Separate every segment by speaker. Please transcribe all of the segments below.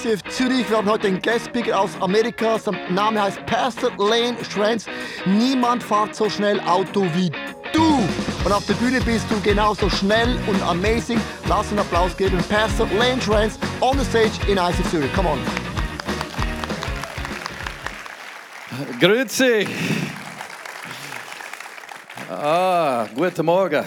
Speaker 1: ICF Zürich. Wir haben heute einen Guest-Speaker aus Amerika. Sein Name heißt Pastor Lane Schranz. Niemand fährt so schnell Auto wie du. Und auf der Bühne bist du genauso schnell und amazing. Lass einen Applaus geben. Pastor Lane Schranz on the stage in ICF Zürich. Come on.
Speaker 2: Grüezi. Ah, guten Morgen.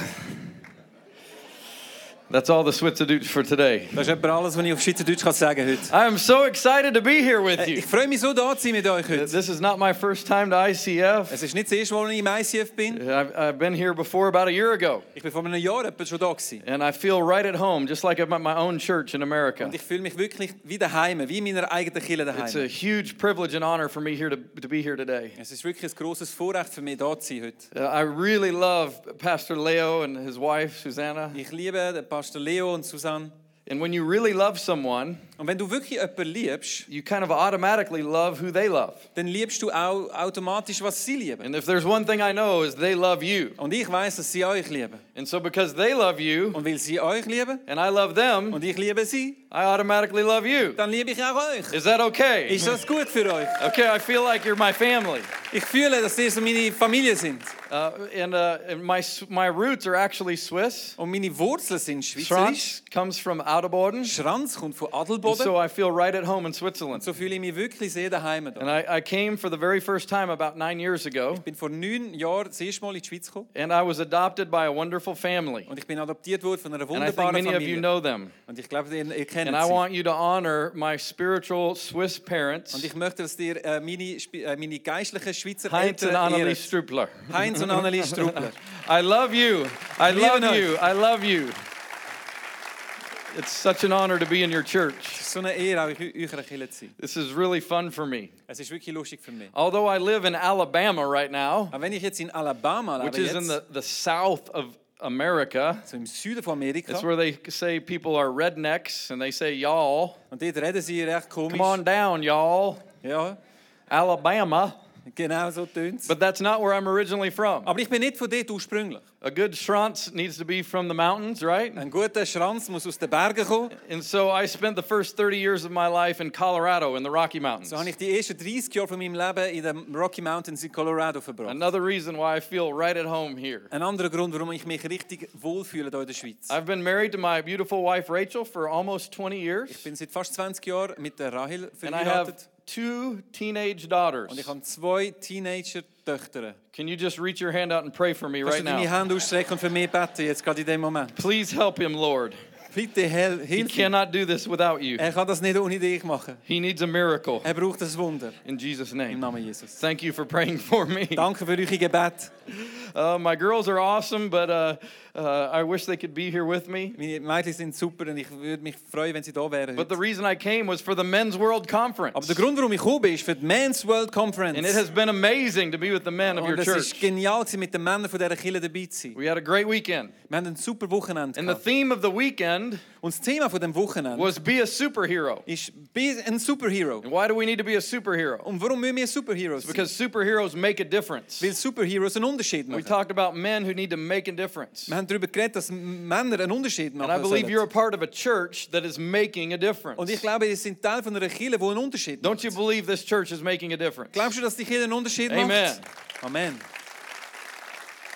Speaker 2: That's all the Schweizerdeutsch for today.
Speaker 3: Das ist etwa alles, was ich auf Schweizerdeutsch kann sagen heute.
Speaker 2: I am so excited to be here with
Speaker 3: Äh,
Speaker 2: you.
Speaker 3: Ich freue mich so, da zu sein mit euch heute.
Speaker 2: This is not my first time to ICF.
Speaker 3: Es ist nicht das erste Mal, als ich im ICF bin.
Speaker 2: I've, I've been here before about a year ago,
Speaker 3: Ich bin vor einem Jahr etwa schon da gewesen.
Speaker 2: and I feel right at home, just like I'm at my own church in America.
Speaker 3: Und ich fühle mich wirklich wie daheim, wie in meiner eigenen Kirche
Speaker 2: It's a huge privilege and honor for me here to, to be here today.
Speaker 3: Es ist wirklich ein großes Vorrecht für mich, da zu sein heute.
Speaker 2: Uh, I really love Pastor Leo and his wife, Susanna.
Speaker 3: Ich liebe den Pastor Leo und Susanne.
Speaker 2: And when you really love someone,
Speaker 3: Und wenn du wirklich jemanden liebst,
Speaker 2: you kind of automatically love who they love.
Speaker 3: dann liebst du auch automatisch, was sie lieben.
Speaker 2: And if there's one thing I know is they love you.
Speaker 3: Und ich weiß, dass sie euch lieben.
Speaker 2: And so because they love you
Speaker 3: Und weil sie euch lieben
Speaker 2: and I love them,
Speaker 3: und ich liebe sie,
Speaker 2: I automatically love you.
Speaker 3: dann liebe ich auch euch.
Speaker 2: Is that okay?
Speaker 3: Ist das gut für euch?
Speaker 2: Okay, I feel like you're my family.
Speaker 3: Ich fühle, dass ihr so meine Familie sind.
Speaker 2: Uh, and uh, and my, my roots are actually Swiss.
Speaker 3: Und meine Wurzeln sind schweizerisch.
Speaker 2: Franz comes from Adelboden.
Speaker 3: Schranz kommt von
Speaker 2: And
Speaker 3: Adelboden.
Speaker 2: so I feel right at home in Switzerland.
Speaker 3: So fühle ich mich wirklich sehr daheim
Speaker 2: And. I, I came for the very first time about nine years ago.
Speaker 3: Ich bin vor neun Jahren das erste Mal in die Schweiz gekommen.
Speaker 2: And I was adopted by a wonderful family.
Speaker 3: Und ich bin adoptiert worden von einer wunderbaren Familie.
Speaker 2: And I think many of you know them.
Speaker 3: Und ich glaube, ihr, ihr kennt
Speaker 2: And I want you to honor my spiritual Swiss parents.
Speaker 3: Und ich möchte, dass ihr äh, meine, äh, meine geistlichen Schweizer
Speaker 2: Heinz and
Speaker 3: Eltern
Speaker 2: Annelie
Speaker 3: ehrt.
Speaker 2: Strupler.
Speaker 3: Heinz und Annelie Strubler.
Speaker 2: I love you. I love you. I love you. It's such an honor to be in your church.
Speaker 3: Es ist so eine Ehre, auch in eurer Kirche zu sein.
Speaker 2: This is really fun for me.
Speaker 3: Es ist wirklich lustig für mich.
Speaker 2: Although I live in Alabama right now,
Speaker 3: Aber wenn ich jetzt in Alabama
Speaker 2: which is in the, the south of America,
Speaker 3: so im Süden von Amerika,
Speaker 2: it's where they say people are rednecks and they say y'all.
Speaker 3: und dort reden sie recht komisch.
Speaker 2: Come on down, y'all.
Speaker 3: Ja,
Speaker 2: Alabama.
Speaker 3: Genau so tönt es.
Speaker 2: But that's not where I'm originally from.
Speaker 3: Aber ich bin nicht von dort ursprünglich.
Speaker 2: A good Schranz needs to be from the mountains, right?
Speaker 3: Ein guter Schranz muss aus den Bergen kommen.
Speaker 2: And so I spent the first 30 years of my life in Colorado in the Rocky Mountains.
Speaker 3: So habe ich die ersten 30 Jahre von meinem Leben in den Rocky Mountains in Colorado verbracht.
Speaker 2: Another reason why I feel right at home here.
Speaker 3: Ein anderer Grund, warum ich mich richtig wohlfühle hier in der Schweiz.
Speaker 2: I've been married to my beautiful wife Rachel for almost 20 years.
Speaker 3: Ich bin seit fast 20 Jahren mit der Rahel
Speaker 2: and I have
Speaker 3: verheiratet.
Speaker 2: Two teenage daughters.
Speaker 3: Und ich habe zwei Teenager-Töchter.
Speaker 2: Can you just reach your hand out and pray for me
Speaker 3: Kannst
Speaker 2: right
Speaker 3: du deine
Speaker 2: now?
Speaker 3: Hand ausstrecken und für mich beten, jetzt gerade in dem Moment?
Speaker 2: Please help him, Lord.
Speaker 3: Bitte hel-
Speaker 2: He cannot do this without you.
Speaker 3: Er kann das nicht ohne dich machen.
Speaker 2: He needs a miracle
Speaker 3: Er braucht das Wunder.
Speaker 2: in Jesus'
Speaker 3: Im
Speaker 2: name.
Speaker 3: Namen Jesus.
Speaker 2: Thank you for praying for me.
Speaker 3: Danke für eure Gebet.
Speaker 2: Uh, my girls are awesome, but uh, uh, I wish they could be here with me.
Speaker 3: Meine Mädchen sind super und ich würde mich freuen, wenn sie da wären.
Speaker 2: But the reason I came was for the Men's World Conference.
Speaker 3: Aber der Grund, warum ich gekommen bin, ist für die Men's World Conference.
Speaker 2: And it has been amazing to be with the men of your
Speaker 3: Und es ist
Speaker 2: church.
Speaker 3: genial, mit den Männern von dieser Kirche dabei zu sein.
Speaker 2: We had a great weekend.
Speaker 3: Wir haben ein super Wochenende
Speaker 2: And the theme of the weekend
Speaker 3: Und das Thema von dem Wochenende
Speaker 2: was be a superhero.
Speaker 3: ist «Be ein Superhero».
Speaker 2: And why do we need to be a superhero?
Speaker 3: Und warum müssen wir Superheroes?
Speaker 2: Because superheroes make a difference.
Speaker 3: Weil Superheroes einen Unterschied
Speaker 2: We talked about men who need to make a difference.
Speaker 3: Wir haben darüber geredet, dass Männer einen Unterschied
Speaker 2: And I believe you're a part of a church that is making a difference.
Speaker 3: Und ich glaube, ihr seid Teil von einer Kirche, die einen Unterschied
Speaker 2: Don't
Speaker 3: macht.
Speaker 2: you believe this church is making a difference?
Speaker 3: Glaubst du, dass die Kirche einen Unterschied
Speaker 2: Amen.
Speaker 3: macht? Amen.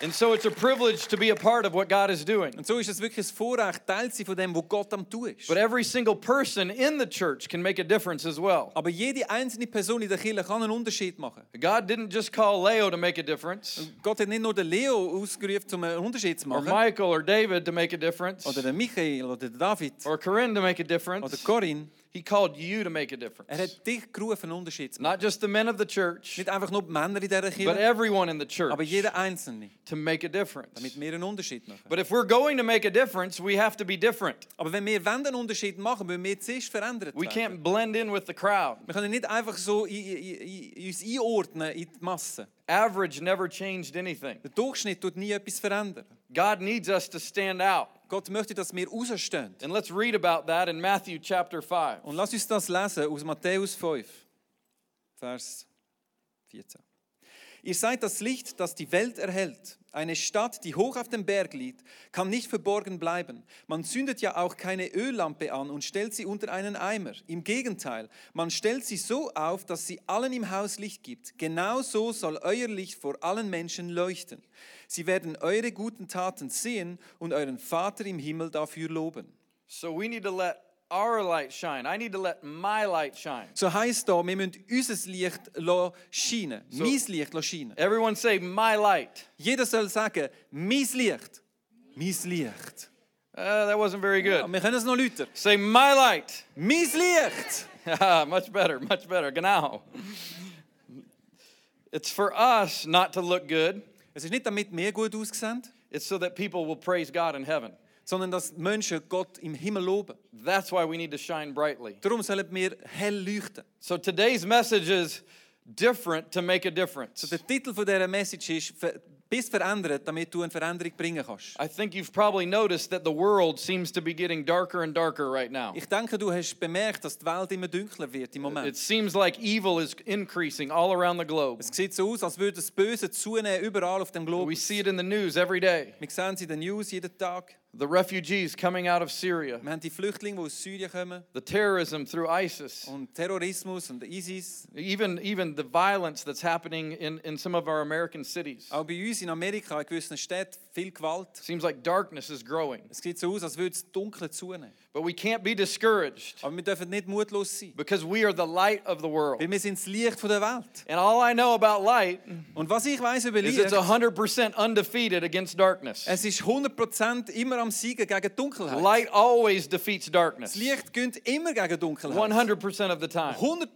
Speaker 2: And so it's a privilege to be a part of what God is doing.
Speaker 3: Und so ist es wirklich ein Vorrecht, Teil zu von dem, was Gott am tun ist.
Speaker 2: But every single person in the church can make a difference as well.
Speaker 3: Aber jede einzelne Person in der Kirche kann einen Unterschied machen.
Speaker 2: God didn't just call Leo to make a difference,
Speaker 3: Gott hat nicht nur den Leo ausgerufen, um einen Unterschied zu
Speaker 2: or Michael or David to make a difference,
Speaker 3: oder den Michael oder den David
Speaker 2: or Corinne to make a difference. oder.
Speaker 3: Corinne.
Speaker 2: He called you to make a
Speaker 3: Er
Speaker 2: difference.
Speaker 3: hat dich gerufen, einen Unterschied zu machen.
Speaker 2: Not just the men of the church,
Speaker 3: Nicht einfach nur die Männer in dieser
Speaker 2: but everyone in the church
Speaker 3: aber jeder Einzelne,
Speaker 2: to make a difference.
Speaker 3: damit wir einen Unterschied machen.
Speaker 2: But if we're going to make a difference, we have to be different.
Speaker 3: Aber wenn wir wollen einen Unterschied machen, müssen wir zuerst verändert
Speaker 2: We can't blend in with the crowd.
Speaker 3: Wir können nicht einfach so i- i- i- uns einordnen in die Masse.
Speaker 2: Average never changed anything.
Speaker 3: Der Durchschnitt tut nie etwas verändern.
Speaker 2: God needs us to stand out.
Speaker 3: Gott möchte, dass wir rausstehen.
Speaker 2: And let's read about that in Matthew chapter 5.
Speaker 3: Und lass uns das lesen aus Matthäus 5, Vers 14. Ihr seid das Licht, das die Welt erhellt. Eine Stadt, die hoch auf dem Berg liegt, kann nicht verborgen bleiben. Man zündet ja auch keine Öllampe an und stellt sie unter einen Eimer. Im Gegenteil, man stellt sie so auf, dass sie allen im Haus Licht gibt. Genau so soll euer Licht vor allen Menschen leuchten. Sie werden eure guten Taten sehen und euren Vater im Himmel dafür loben.
Speaker 2: So we need to let our light shine. I need to let my light shine.
Speaker 3: So heißt da, wir müssen unser Licht scheinen, mein Licht scheinen.
Speaker 2: Everyone say, My light.
Speaker 3: Jeder soll sagen, mein Licht, mein Licht.
Speaker 2: Uh, that wasn't very good.
Speaker 3: Ja, wir können es noch lauter.
Speaker 2: Say, My light.
Speaker 3: Mein Licht.
Speaker 2: much better, much better. Genau. It's for us not to look good,
Speaker 3: Es ist nicht, damit wir gut aussehen,
Speaker 2: it's so that people will praise God in heaven.
Speaker 3: sondern dass Menschen Gott im Himmel loben.
Speaker 2: That's why we need to shine brightly.
Speaker 3: Darum sollen wir hell leuchten.
Speaker 2: So today's message is different to make a difference.
Speaker 3: Der Titel von dieser Message ist «Ver- «Bist verändert, damit du eine Veränderung bringen kannst».
Speaker 2: I think you've probably noticed that the world seems to be getting darker and darker right now.
Speaker 3: Ich denke, du hast bemerkt, dass die Welt immer dunkler wird im Moment.
Speaker 2: It seems like evil is increasing all around the globe.
Speaker 3: Es sieht so aus, als würde das Böse zunehmen überall auf dem
Speaker 2: We
Speaker 3: Globus.
Speaker 2: see it in the news every day.
Speaker 3: Wir sehen es in den News jeden Tag.
Speaker 2: The refugees coming out of Syria,
Speaker 3: Wir haben die Flüchtlinge, die aus Syrien kommen.
Speaker 2: the terrorism through ISIS,
Speaker 3: Und Terrorismus und ISIS.
Speaker 2: even, even the violence that's happening in, in some of our American cities.
Speaker 3: Auch bei uns in Amerika, in gewissen Städten, viel Gewalt.
Speaker 2: Seems like darkness is growing.
Speaker 3: Es sieht so aus, als würde es dunkel zunehmen.
Speaker 2: But we can't be discouraged
Speaker 3: Aber wir dürfen nicht mutlos sein.
Speaker 2: because we are the light of the world.
Speaker 3: Weil er wir sind das Licht von der er Welt.
Speaker 2: And all I know about light
Speaker 3: Und was ich weiß über
Speaker 2: is it's 100% undefeated against darkness.
Speaker 3: es ist 100% immer am Siegen gegen Dunkelheit.
Speaker 2: Light always defeats darkness.
Speaker 3: Das Licht gönnt immer gegen Dunkelheit.
Speaker 2: 100% of the time.
Speaker 3: 100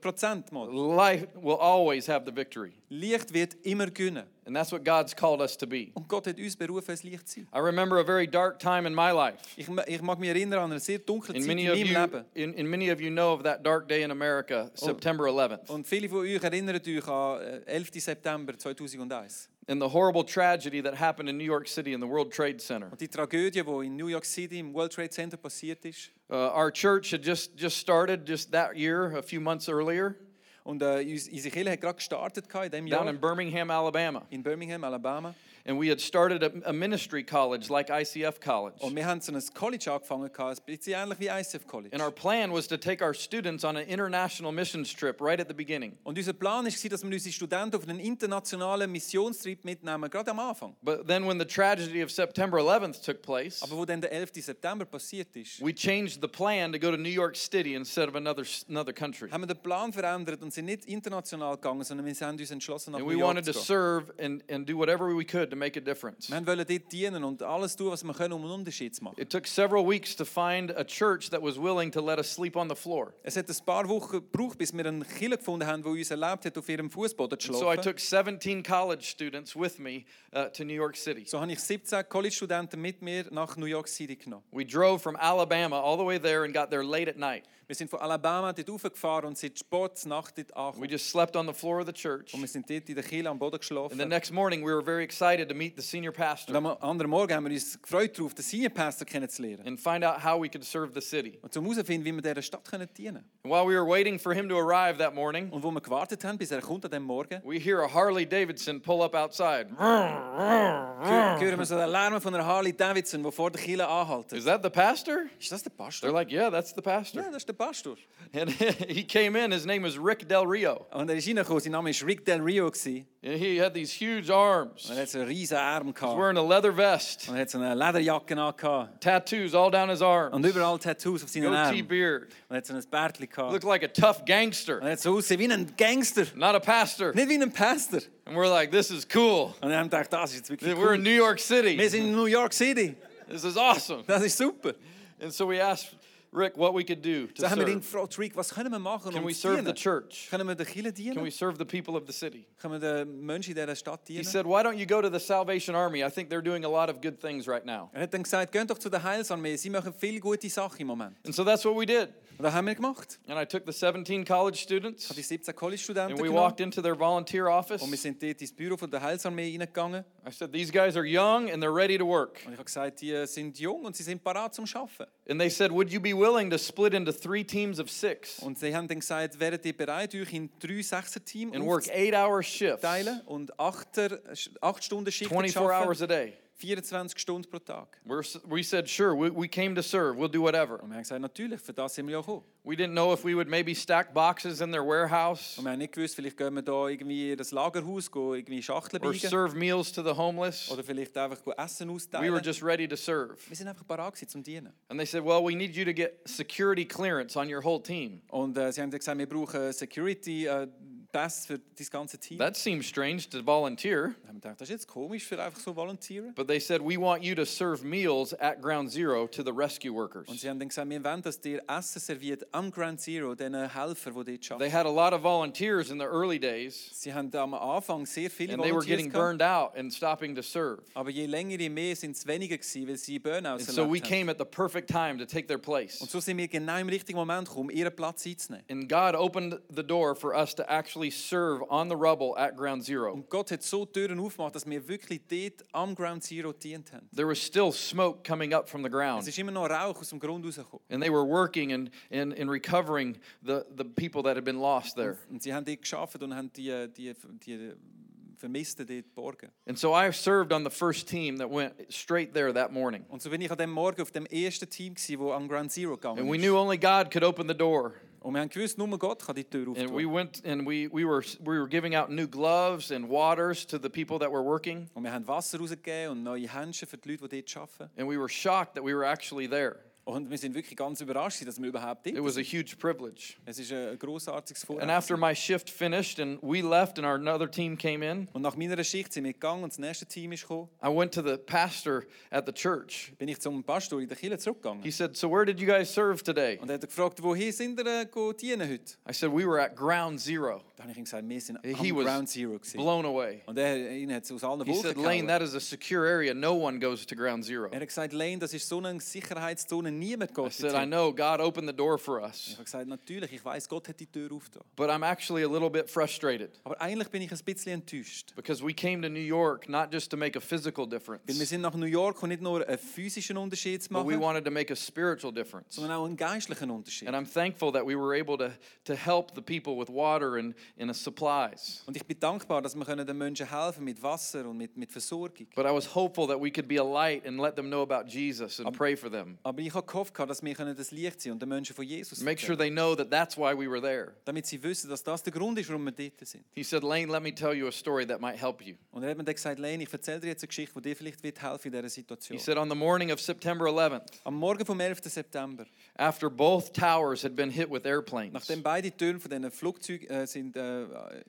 Speaker 3: Prozent mal.
Speaker 2: Light will always have the victory.
Speaker 3: Licht wird immer gönnen.
Speaker 2: And that's what God's called us to be.
Speaker 3: Und Gott hat uns berufen, ein Licht zu sein.
Speaker 2: I remember a very dark time in my life.
Speaker 3: Ich, ich mag mich erinnern an eine sehr dunkle Zeit in meinem Leben.
Speaker 2: in, and many of you know of that dark day in America, September 11th,
Speaker 3: Und viele von euch erinnern euch an äh, 11. September 2001.
Speaker 2: And the horrible tragedy that happened in New York City in the World Trade Center.
Speaker 3: Und die Tragödie, die in New York City im World Trade Center passiert ist.
Speaker 2: Uh, our church had just, just started just that year, a few months earlier,
Speaker 3: Und äh, uns- unsere Kirche hat gerade gestartet in
Speaker 2: down
Speaker 3: Jahr
Speaker 2: in Birmingham, Alabama.
Speaker 3: in Birmingham, Alabama.
Speaker 2: And we had started a, a ministry college like ICF College.
Speaker 3: Und wir haben so ein College angefangen, ein bisschen ähnlich wie ICF College.
Speaker 2: And our plan was to take our students on an international missions trip right at the beginning.
Speaker 3: Und unser Plan war, dass wir unsere Studenten auf einen internationalen Missionstrip mitnehmen, gerade am Anfang.
Speaker 2: But then when the tragedy of September 11th took place,
Speaker 3: Aber wo dann der 11. September passiert ist,
Speaker 2: we changed the plan to go to New York City instead of another, another country.
Speaker 3: haben wir den Plan verändert und sind nicht international gegangen, sondern wir haben uns entschlossen, nach
Speaker 2: And
Speaker 3: New
Speaker 2: we wanted to serve and, and do whatever we could to make a difference.
Speaker 3: Wir wollten dort dienen und alles tun, was wir können, um einen Unterschied zu machen.
Speaker 2: It took several weeks to find a church that was willing to let us sleep on the floor.
Speaker 3: Es hat ein paar Wochen gebraucht, bis wir einen Killer gefunden haben, der uns erlaubt hat, auf ihrem Fußboden zu
Speaker 2: And so I took 17 college students with me uh, to New York City.
Speaker 3: So habe ich 17 College-Studenten mit mir nach New York City genommen.
Speaker 2: We drove from Alabama all the way there and got there late at night.
Speaker 3: Wir sind von Alabama dort raufgefahren und sind spät Nacht dort
Speaker 2: We
Speaker 3: angekommen.
Speaker 2: just slept on the floor of the church.
Speaker 3: Und wir sind dort in der Kille am Boden
Speaker 2: And the
Speaker 3: geschlafen.
Speaker 2: next morning, we were very excited to meet the senior
Speaker 3: Und
Speaker 2: pastor
Speaker 3: am anderen Morgen haben wir uns gefreut darauf, den Senior Pastor kennenzulernen.
Speaker 2: and find out how we could serve the city.
Speaker 3: Und zum herausfinden, wie wir dieser Stadt können dienen.
Speaker 2: And while we were waiting for him to arrive that morning,
Speaker 3: Und wo wir gewartet haben, bis er kommt an diesem Morgen,
Speaker 2: we hear a Harley Davidson pull up outside.
Speaker 3: hö- hören wir so den Lärm von einer Harley Davidson, die vor der Kille anhalten.
Speaker 2: Is that the pastor?
Speaker 3: Ist das der
Speaker 2: They're
Speaker 3: Pastor?
Speaker 2: like, yeah, that's the
Speaker 3: Ja,
Speaker 2: pastor.
Speaker 3: das ist der Pastor.
Speaker 2: And he came in, his name was Rick Del Rio.
Speaker 3: Und er ist reingekommen, sein Name war Rick Del Rio. gewesen.
Speaker 2: And he had these huge arms.
Speaker 3: Und er hat so riesen Arm
Speaker 2: He's
Speaker 3: gehabt.
Speaker 2: wearing a leather vest,
Speaker 3: Und er hat so eine Lederjacke angehabt.
Speaker 2: tattoos all down his arms,
Speaker 3: Und überall Tattoos auf seinen
Speaker 2: goatee
Speaker 3: Armen. Und
Speaker 2: beard.
Speaker 3: er hat so ein Bärtchen gehabt.
Speaker 2: Looked like a tough
Speaker 3: Und
Speaker 2: gangster,
Speaker 3: er hat so ausgesehen wie ein Gangster.
Speaker 2: not a pastor.
Speaker 3: Nicht wie ein Pastor.
Speaker 2: And we're like, this is cool.
Speaker 3: Und er hat gedacht, das ist jetzt wirklich
Speaker 2: We're in. New York
Speaker 3: Wir
Speaker 2: City.
Speaker 3: sind in New York City.
Speaker 2: This is awesome.
Speaker 3: Das ist super.
Speaker 2: And so we asked Rick what we could do to
Speaker 3: So haben wir ihn
Speaker 2: serve.
Speaker 3: Rick, was können wir machen,
Speaker 2: Can we serve the
Speaker 3: dienen?
Speaker 2: church?
Speaker 3: Können wir den Kirche
Speaker 2: Can we serve the people of the city?
Speaker 3: Können wir den Menschen in dieser Stadt
Speaker 2: He
Speaker 3: dienen?
Speaker 2: said, Why don't you go to the Salvation Army? I think they're doing a lot of good things right now.
Speaker 3: Er hat dann gesagt, geht doch zu der Heilsarmee, sie machen viele gute Sachen im Moment.
Speaker 2: And so that's what we did.
Speaker 3: Und das haben wir gemacht.
Speaker 2: And I took the 17 college students
Speaker 3: habe die 17
Speaker 2: and
Speaker 3: College-Studenten
Speaker 2: we
Speaker 3: genommen
Speaker 2: walked into their volunteer office.
Speaker 3: und wir sind dort ins Büro von der Heilsarmee.
Speaker 2: I said, These guys are young and they're ready to work.
Speaker 3: Und ich habe gesagt, die äh, sind jung und sie sind parat zum Arbeiten.
Speaker 2: And they said, Would you be willing to split into three teams of six
Speaker 3: Und sie haben dann gesagt, wäret ihr bereit, euch in drei Sechser-Team
Speaker 2: and work eight hour shifts,
Speaker 3: aufzuteilen und achter, äh, acht Stunden Schichten zu
Speaker 2: 24 hours a day?
Speaker 3: 24 Stunden pro Tag.
Speaker 2: We're, we said, sure, we, we came to serve. We'll do whatever.
Speaker 3: Und wir haben gesagt, natürlich, für das sind wir ja gekommen.
Speaker 2: We didn't know if we would maybe stack boxes in their warehouse
Speaker 3: Und wir haben nicht gewusst, vielleicht gehen wir da irgendwie in das Lagerhaus, gehen irgendwie Schachteln
Speaker 2: or
Speaker 3: biegen
Speaker 2: serve meals to the homeless.
Speaker 3: oder vielleicht einfach Essen
Speaker 2: We were just ready to serve.
Speaker 3: wir sind einfach parat gewesen zum Dienen.
Speaker 2: And they said, well, we need you to get security clearance on your whole team.
Speaker 3: Und äh, sie haben gesagt, wir brauchen Security äh, Für das ganze Team.
Speaker 2: That seems strange to volunteer.
Speaker 3: Da haben wir gedacht, das ist jetzt komisch für einfach so.
Speaker 2: But they said, we want you to serve meals at Ground Zero to the rescue
Speaker 3: Und
Speaker 2: workers.
Speaker 3: sie haben dann gesagt, wir wollen, dass ihr Essen serviert am Ground Zero, den Helfern, die dort
Speaker 2: They had a lot of volunteers in the early days,
Speaker 3: Sie haben am Anfang sehr viele
Speaker 2: and they were getting
Speaker 3: gehabt,
Speaker 2: burned out and stopping to serve.
Speaker 3: aber je länger, je mehr sind es weniger gewesen, weil sie Burnout
Speaker 2: And so we came at the perfect time to take their place.
Speaker 3: Und so sind wir genau im richtigen Moment gekommen, um ihren Platz einzunehmen.
Speaker 2: And God opened the door for us to actually serve on the rubble at Ground Zero.
Speaker 3: Und Gott hat so Türen aufgemacht, dass wir wirklich dort am Ground Zero gedient haben.
Speaker 2: There was still smoke coming up from the
Speaker 3: Es
Speaker 2: ground.
Speaker 3: ist immer noch Rauch aus dem Grund rausgekommen.
Speaker 2: And they were working and, and, and recovering the, the people that had been lost there.
Speaker 3: Und sie haben dort geschafft und haben die, die, die Vermissten dort geborgen.
Speaker 2: And so I served on the first team that went straight there that morning.
Speaker 3: Und so bin ich an dem Morgen auf dem ersten Team gsi, wo am Ground Zero gegangen
Speaker 2: And we knew only God could open the door.
Speaker 3: Und wir haben gewusst, nur Gott kann die Tür
Speaker 2: And we went and we, we, were, we were giving out new gloves and waters to the people that were working.
Speaker 3: Und wir haben Wasser rausgegeben und neue Händchen für die Leute, die dort arbeiten.
Speaker 2: And we were shocked that we were actually there.
Speaker 3: Und wir sind wirklich ganz überrascht, dass wir überhaupt
Speaker 2: It was a huge privilege.
Speaker 3: Es ist ein grossartiges
Speaker 2: And after my shift finished and we left and our another team came in,
Speaker 3: Und nach meiner Schicht sind wir gegangen und das nächste Team ist gekommen.
Speaker 2: I went to the pastor at the church.
Speaker 3: Bin ich zum Pastor in der Kirche zurückgegangen.
Speaker 2: He said, So where did you guys serve today?
Speaker 3: Und er hat gefragt, woher sind ihr äh, dienen heute?
Speaker 2: I said, We were at Ground Zero.
Speaker 3: Da habe ich ihm gesagt, wir sind
Speaker 2: He
Speaker 3: am
Speaker 2: was
Speaker 3: Ground Zero gewesen.
Speaker 2: Blown away.
Speaker 3: Und er ihn hat aus allen
Speaker 2: He
Speaker 3: Wolken
Speaker 2: said, Layne,
Speaker 3: gehauen.
Speaker 2: that is a secure area. No one goes to Ground Zero.
Speaker 3: Er hat gesagt, Layne, das ist so eine Sicherheitszone, niemand
Speaker 2: I
Speaker 3: geht
Speaker 2: said, I
Speaker 3: dorthin.
Speaker 2: know God opened the door for
Speaker 3: Ich
Speaker 2: us,
Speaker 3: habe gesagt, natürlich, ich weiß, Gott hat die Tür aufgetan.
Speaker 2: but I'm actually a little bit frustrated
Speaker 3: Aber eigentlich bin ich ein bisschen enttäuscht.
Speaker 2: because we came to New York not just to make a physical
Speaker 3: Weil wir
Speaker 2: difference,
Speaker 3: sind nach New York und nicht nur einen physischen Unterschied zu
Speaker 2: but we
Speaker 3: machen,
Speaker 2: wanted to make a spiritual difference.
Speaker 3: sondern auch einen geistlichen Unterschied.
Speaker 2: And I'm thankful that we were able to, to help the people with water and, and supplies.
Speaker 3: Und ich bin dankbar, dass wir können den Menschen helfen mit Wasser und mit, mit Versorgung.
Speaker 2: But I was hopeful that we could be a light and let them know about Jesus and pray for them.
Speaker 3: Aber ich habe gehofft, dass wir können das Licht sein und den Menschen von Jesus
Speaker 2: Make sure they know that that's why we were there.
Speaker 3: damit sie wissen, dass das der Grund ist, warum wir dort sind.
Speaker 2: He said, Layne, let me tell you a story that might help you.
Speaker 3: Und er hat mir dann gesagt, Layne, ich erzähle dir jetzt eine Geschichte, die dir vielleicht wird helfen in dieser Situation.
Speaker 2: He said, on the morning of September 11th,
Speaker 3: Am Morgen vom 11. September,
Speaker 2: after both towers had been hit with airplanes,
Speaker 3: nachdem beide Türen von diesen Flugzeugen äh, sind, äh,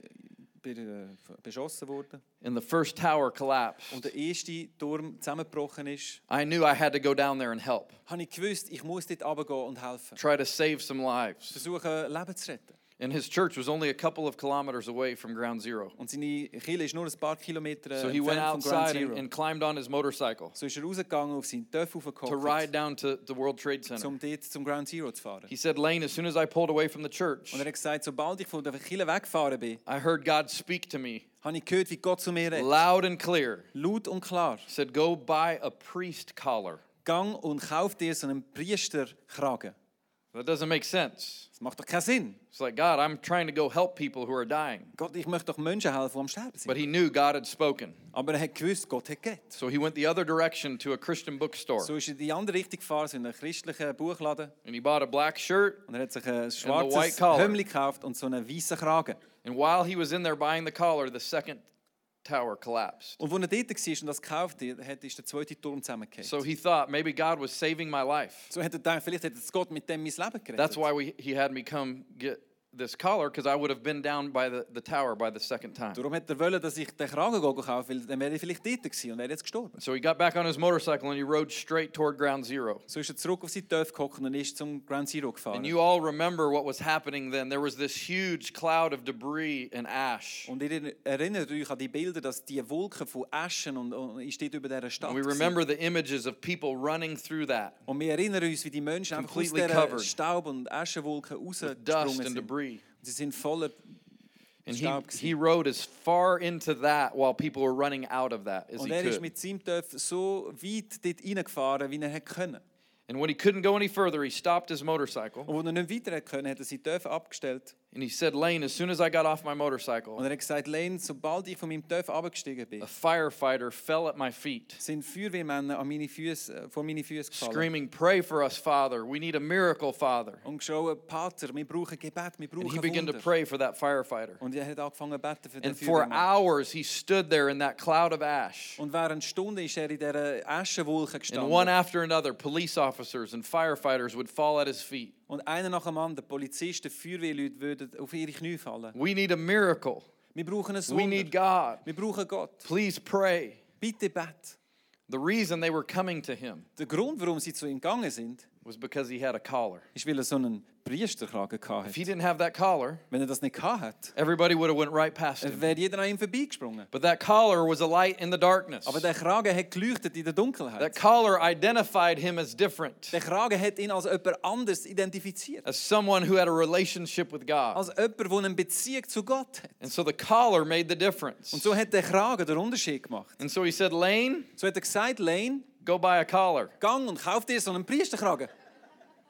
Speaker 3: äh, beschossen wurden
Speaker 2: and the first tower collapsed,
Speaker 3: und der erste Turm zusammengebrochen ist,
Speaker 2: I knew I had to go down there and help,
Speaker 3: habe ich gewusst, ich muss dort runtergehen und helfen.
Speaker 2: try to save some lives.
Speaker 3: Versuchen, Leben zu retten.
Speaker 2: And his church was only a couple of kilometers away from ground zero.
Speaker 3: Und seine Kirche ist nur ein paar Kilometer
Speaker 2: So he went outside and, and climbed on his motorcycle
Speaker 3: So ist er rausgegangen auf seinen Töff
Speaker 2: to ride down to the World Trade Center.
Speaker 3: um dort zum Ground Zero zu fahren.
Speaker 2: He said, Layne, as soon as I pulled away from the church,
Speaker 3: Und er hat gesagt, sobald ich von der Kirche weggefahren bin,
Speaker 2: I heard God speak to me
Speaker 3: habe ich gehört, wie Gott zu mir redet.
Speaker 2: loud and clear.
Speaker 3: Laut und klar.
Speaker 2: He said, Go buy a priest collar.
Speaker 3: Gang und kauf dir so einen Priesterkragen.
Speaker 2: That doesn't make sense.
Speaker 3: Das macht doch keinen Sinn.
Speaker 2: It's like, God, I'm trying to go help people who are dying.
Speaker 3: Gott, ich möchte doch Menschen helfen, die am Sterben
Speaker 2: But he knew God had spoken.
Speaker 3: Aber er hat gewusst, Gott hat geredet.
Speaker 2: So he went the other direction to a Christian bookstore.
Speaker 3: So ist er die andere Richtung gefahren, so in einen christlichen Buchladen.
Speaker 2: And he bought a black shirt.
Speaker 3: Und er hat sich ein
Speaker 2: white
Speaker 3: schwarzes
Speaker 2: collar.
Speaker 3: Hemd gekauft und so einen weißen Kragen.
Speaker 2: And while he was in there buying the collar, the second tower collapsed.
Speaker 3: Und er dort war und das gekauft hat, ist der zweite Turm zusammengefallen.
Speaker 2: So he thought maybe God was saving my life.
Speaker 3: So hat er gedacht, vielleicht hat jetzt Gott mit dem mein Leben gerettet.
Speaker 2: That's why we, he had me come get this collar because I would have been down by the, the tower by the second time.
Speaker 3: Darum hat er wollen, dass ich den Kragen kaufe, weil dann wäre ich vielleicht dort gewesen und wäre jetzt gestorben.
Speaker 2: So he got back on his motorcycle and he rode straight toward ground zero.
Speaker 3: So ist er zurück auf seinen Töpf gehockt und ist zum Ground Zero gefahren.
Speaker 2: And you all remember what was happening then. There was this huge cloud of debris and ash.
Speaker 3: Und ihr erinnert euch an die Bilder, dass die von Aschen und, und ist dort über dieser Stadt
Speaker 2: And we remember the images of people running through that
Speaker 3: Und wir erinnern uns, wie die Menschen einfach aus
Speaker 2: Completely
Speaker 3: dieser
Speaker 2: covered.
Speaker 3: Staub- und Aschenwolken
Speaker 2: with
Speaker 3: rausgesprungen
Speaker 2: dust and debris.
Speaker 3: Sie sind voller
Speaker 2: And he, he rode as far into that while people were running out of that as
Speaker 3: Und
Speaker 2: he
Speaker 3: er ist
Speaker 2: could.
Speaker 3: mit seinem Töpf so weit dort reingefahren, wie er hätte können.
Speaker 2: And when he couldn't go any further, he stopped his motorcycle
Speaker 3: Und er nicht weiter konnte, hat er seinen Töpfe abgestellt.
Speaker 2: And he said, Layne, as soon as I got off my
Speaker 3: Und
Speaker 2: motorcycle,
Speaker 3: er hat gesagt, Layne, sobald ich von meinem Töpfe abgestiegen bin,
Speaker 2: a firefighter fell at my feet,
Speaker 3: sind Feuerwehrmänner an meine Füße, äh, vor meine Füße gefallen.
Speaker 2: screaming, Pray for us, Father. We need a miracle, Father.
Speaker 3: Und geschrien, Pater, wir brauchen Gebet, wir
Speaker 2: And
Speaker 3: brauchen
Speaker 2: he began to pray for that firefighter.
Speaker 3: Und er hat angefangen zu beten für den
Speaker 2: And for hours, he stood there in that cloud of ash.
Speaker 3: Und während Stunden ist er in dieser Aschenwolke
Speaker 2: And one after another, police officers and firefighters would fall at his feet.
Speaker 3: Und einer nach dem anderen, Polizisten, Feuerwehrleute, würden auf ihre Knie fallen.
Speaker 2: We need a miracle.
Speaker 3: Wir brauchen ein
Speaker 2: We need
Speaker 3: Wunder.
Speaker 2: God.
Speaker 3: Wir brauchen Gott.
Speaker 2: Please pray.
Speaker 3: Bitte bet.
Speaker 2: The reason they were coming to him
Speaker 3: Der Grund, warum sie zu ihm gegangen sind,
Speaker 2: was because he had a collar.
Speaker 3: ist, weil er so einen Priesterkragen
Speaker 2: If he didn't have that collar,
Speaker 3: Wenn er das nicht gehabt
Speaker 2: everybody would have went right past him.
Speaker 3: wäre jeder an ihm vorbeigesprungen.
Speaker 2: But that collar was a light in the darkness.
Speaker 3: Aber der Kragen hat geleuchtet in der
Speaker 2: That collar identified him as different,
Speaker 3: Der Kragen hat ihn als jemand anders identifiziert.
Speaker 2: as someone who had a relationship with God.
Speaker 3: Als jemand, der eine Beziehung zu Gott hat.
Speaker 2: And so the collar made the difference.
Speaker 3: Und so hat der Kragen den Unterschied gemacht.
Speaker 2: And so he said, Layne,
Speaker 3: So hat er gesagt, Layne,
Speaker 2: go buy a collar.
Speaker 3: gang und kauf dir so einen Priesterkragen.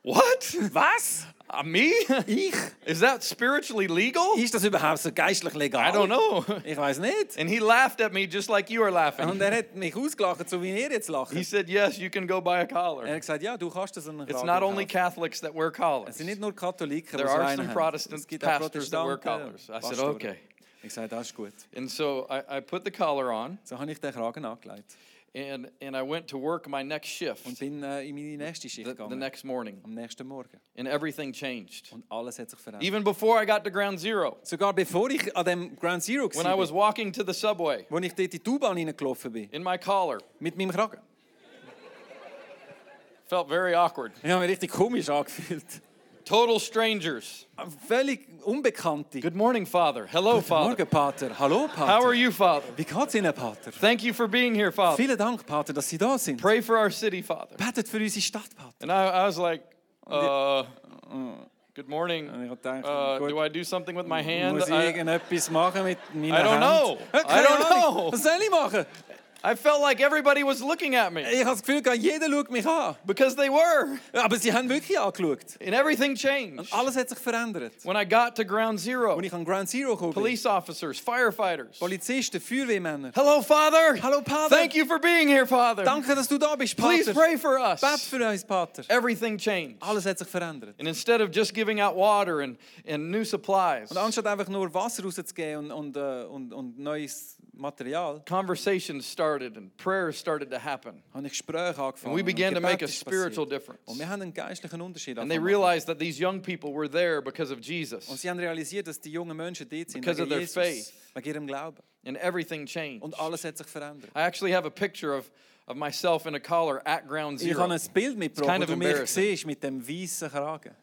Speaker 2: What?
Speaker 3: Was?
Speaker 2: Uh, me?
Speaker 3: Ich?
Speaker 2: Is that spiritually legal?
Speaker 3: Ist das überhaupt so geistlich legal?
Speaker 2: I don't know.
Speaker 3: Ich weiß nicht.
Speaker 2: And he laughed at me just like you are
Speaker 3: Und
Speaker 2: laughing.
Speaker 3: er hat mich ausgelacht, so wie ihr jetzt lacht.
Speaker 2: He said, Yes, you can go buy a
Speaker 3: Er
Speaker 2: collar.
Speaker 3: hat gesagt, ja, du kannst das einen
Speaker 2: It's
Speaker 3: Kragen
Speaker 2: not only. Catholics that wear collars.
Speaker 3: Es sind nicht nur Katholiken,
Speaker 2: There are some
Speaker 3: haben.
Speaker 2: Protestant
Speaker 3: Es gibt auch
Speaker 2: pastors that wear collars. I said, okay.
Speaker 3: Ich sagte, das ist gut.
Speaker 2: And so I, I put the collar on
Speaker 3: So habe ich den Kragen angelegt
Speaker 2: and, and I went to work my next shift
Speaker 3: und bin äh, in meine nächste Schicht
Speaker 2: the, the next morning.
Speaker 3: am nächsten Morgen.
Speaker 2: And everything changed.
Speaker 3: Und alles hat sich verändert.
Speaker 2: Even before I got to ground zero,
Speaker 3: Sogar bevor ich an dem Ground Zero
Speaker 2: when I was walking to the subway
Speaker 3: wo ich dort in die U-Bahn reingelaufen bin,
Speaker 2: in my collar,
Speaker 3: mit meinem Kragen.
Speaker 2: felt very awkward.
Speaker 3: Habe mich richtig komisch angefühlt.
Speaker 2: Total strangers.
Speaker 3: Völlig Unbekannte.
Speaker 2: Good morning, Father. Hello,
Speaker 3: Guten
Speaker 2: Father.
Speaker 3: Morgen, Pater. Hallo,
Speaker 2: How are you, Father?
Speaker 3: Wie geht's Ihnen, Pater?
Speaker 2: Thank you for being here, Father.
Speaker 3: Vielen Dank, Pater, dass Sie da sind.
Speaker 2: Pray for our city, Father.
Speaker 3: Betet für unsere Stadt, Pater.
Speaker 2: And I, I was like, uh, good morning.
Speaker 3: Und ich habe gedacht,
Speaker 2: Uh, do I do something with my hand?
Speaker 3: muss ich
Speaker 2: I,
Speaker 3: irgendetwas machen mit meiner Hand?
Speaker 2: I don't know. I don't know.
Speaker 3: Was soll ich machen?
Speaker 2: I felt like everybody was looking at me
Speaker 3: Ich habe das Gefühl, jeder schaut mich an.
Speaker 2: because they were.
Speaker 3: Aber sie haben wirklich angeschaut.
Speaker 2: And everything changed.
Speaker 3: Und alles hat sich verändert.
Speaker 2: When I got to ground zero,
Speaker 3: Und ich an Ground Zero gekommen
Speaker 2: police officers, firefighters.
Speaker 3: Polizisten, Feuerwehrmänner.
Speaker 2: Hello, Father.
Speaker 3: Hallo, Pater.
Speaker 2: Thank you for being here, Father.
Speaker 3: Danke, dass du da bist,
Speaker 2: Please
Speaker 3: Pater.
Speaker 2: pray for us.
Speaker 3: Bet für uns, Pater.
Speaker 2: Everything changed.
Speaker 3: Alles hat sich verändert.
Speaker 2: And instead of just giving out water and, and new supplies,
Speaker 3: Und anstatt einfach nur Wasser rauszugeben und, und, äh, und, und neues Material,
Speaker 2: conversations started and prayers started to happen.
Speaker 3: habe ich Gespräche angefangen.
Speaker 2: And we began to make a spiritual
Speaker 3: passiert.
Speaker 2: difference.
Speaker 3: Und wir haben einen geistlichen Unterschied
Speaker 2: And they realized that these young people were there because of
Speaker 3: Und
Speaker 2: Jesus.
Speaker 3: sie haben realisiert, dass die jungen Menschen dort sind,
Speaker 2: Because of their
Speaker 3: Jesus,
Speaker 2: faith.
Speaker 3: wegen ihrem Glauben.
Speaker 2: And everything changed.
Speaker 3: Und alles hat sich verändert.
Speaker 2: I actually have a picture of, of myself in a collar at ground
Speaker 3: Ich
Speaker 2: zero.
Speaker 3: habe ein Bild mitgebracht,
Speaker 2: kind
Speaker 3: wo du mich siehst mit dem weißen Kragen.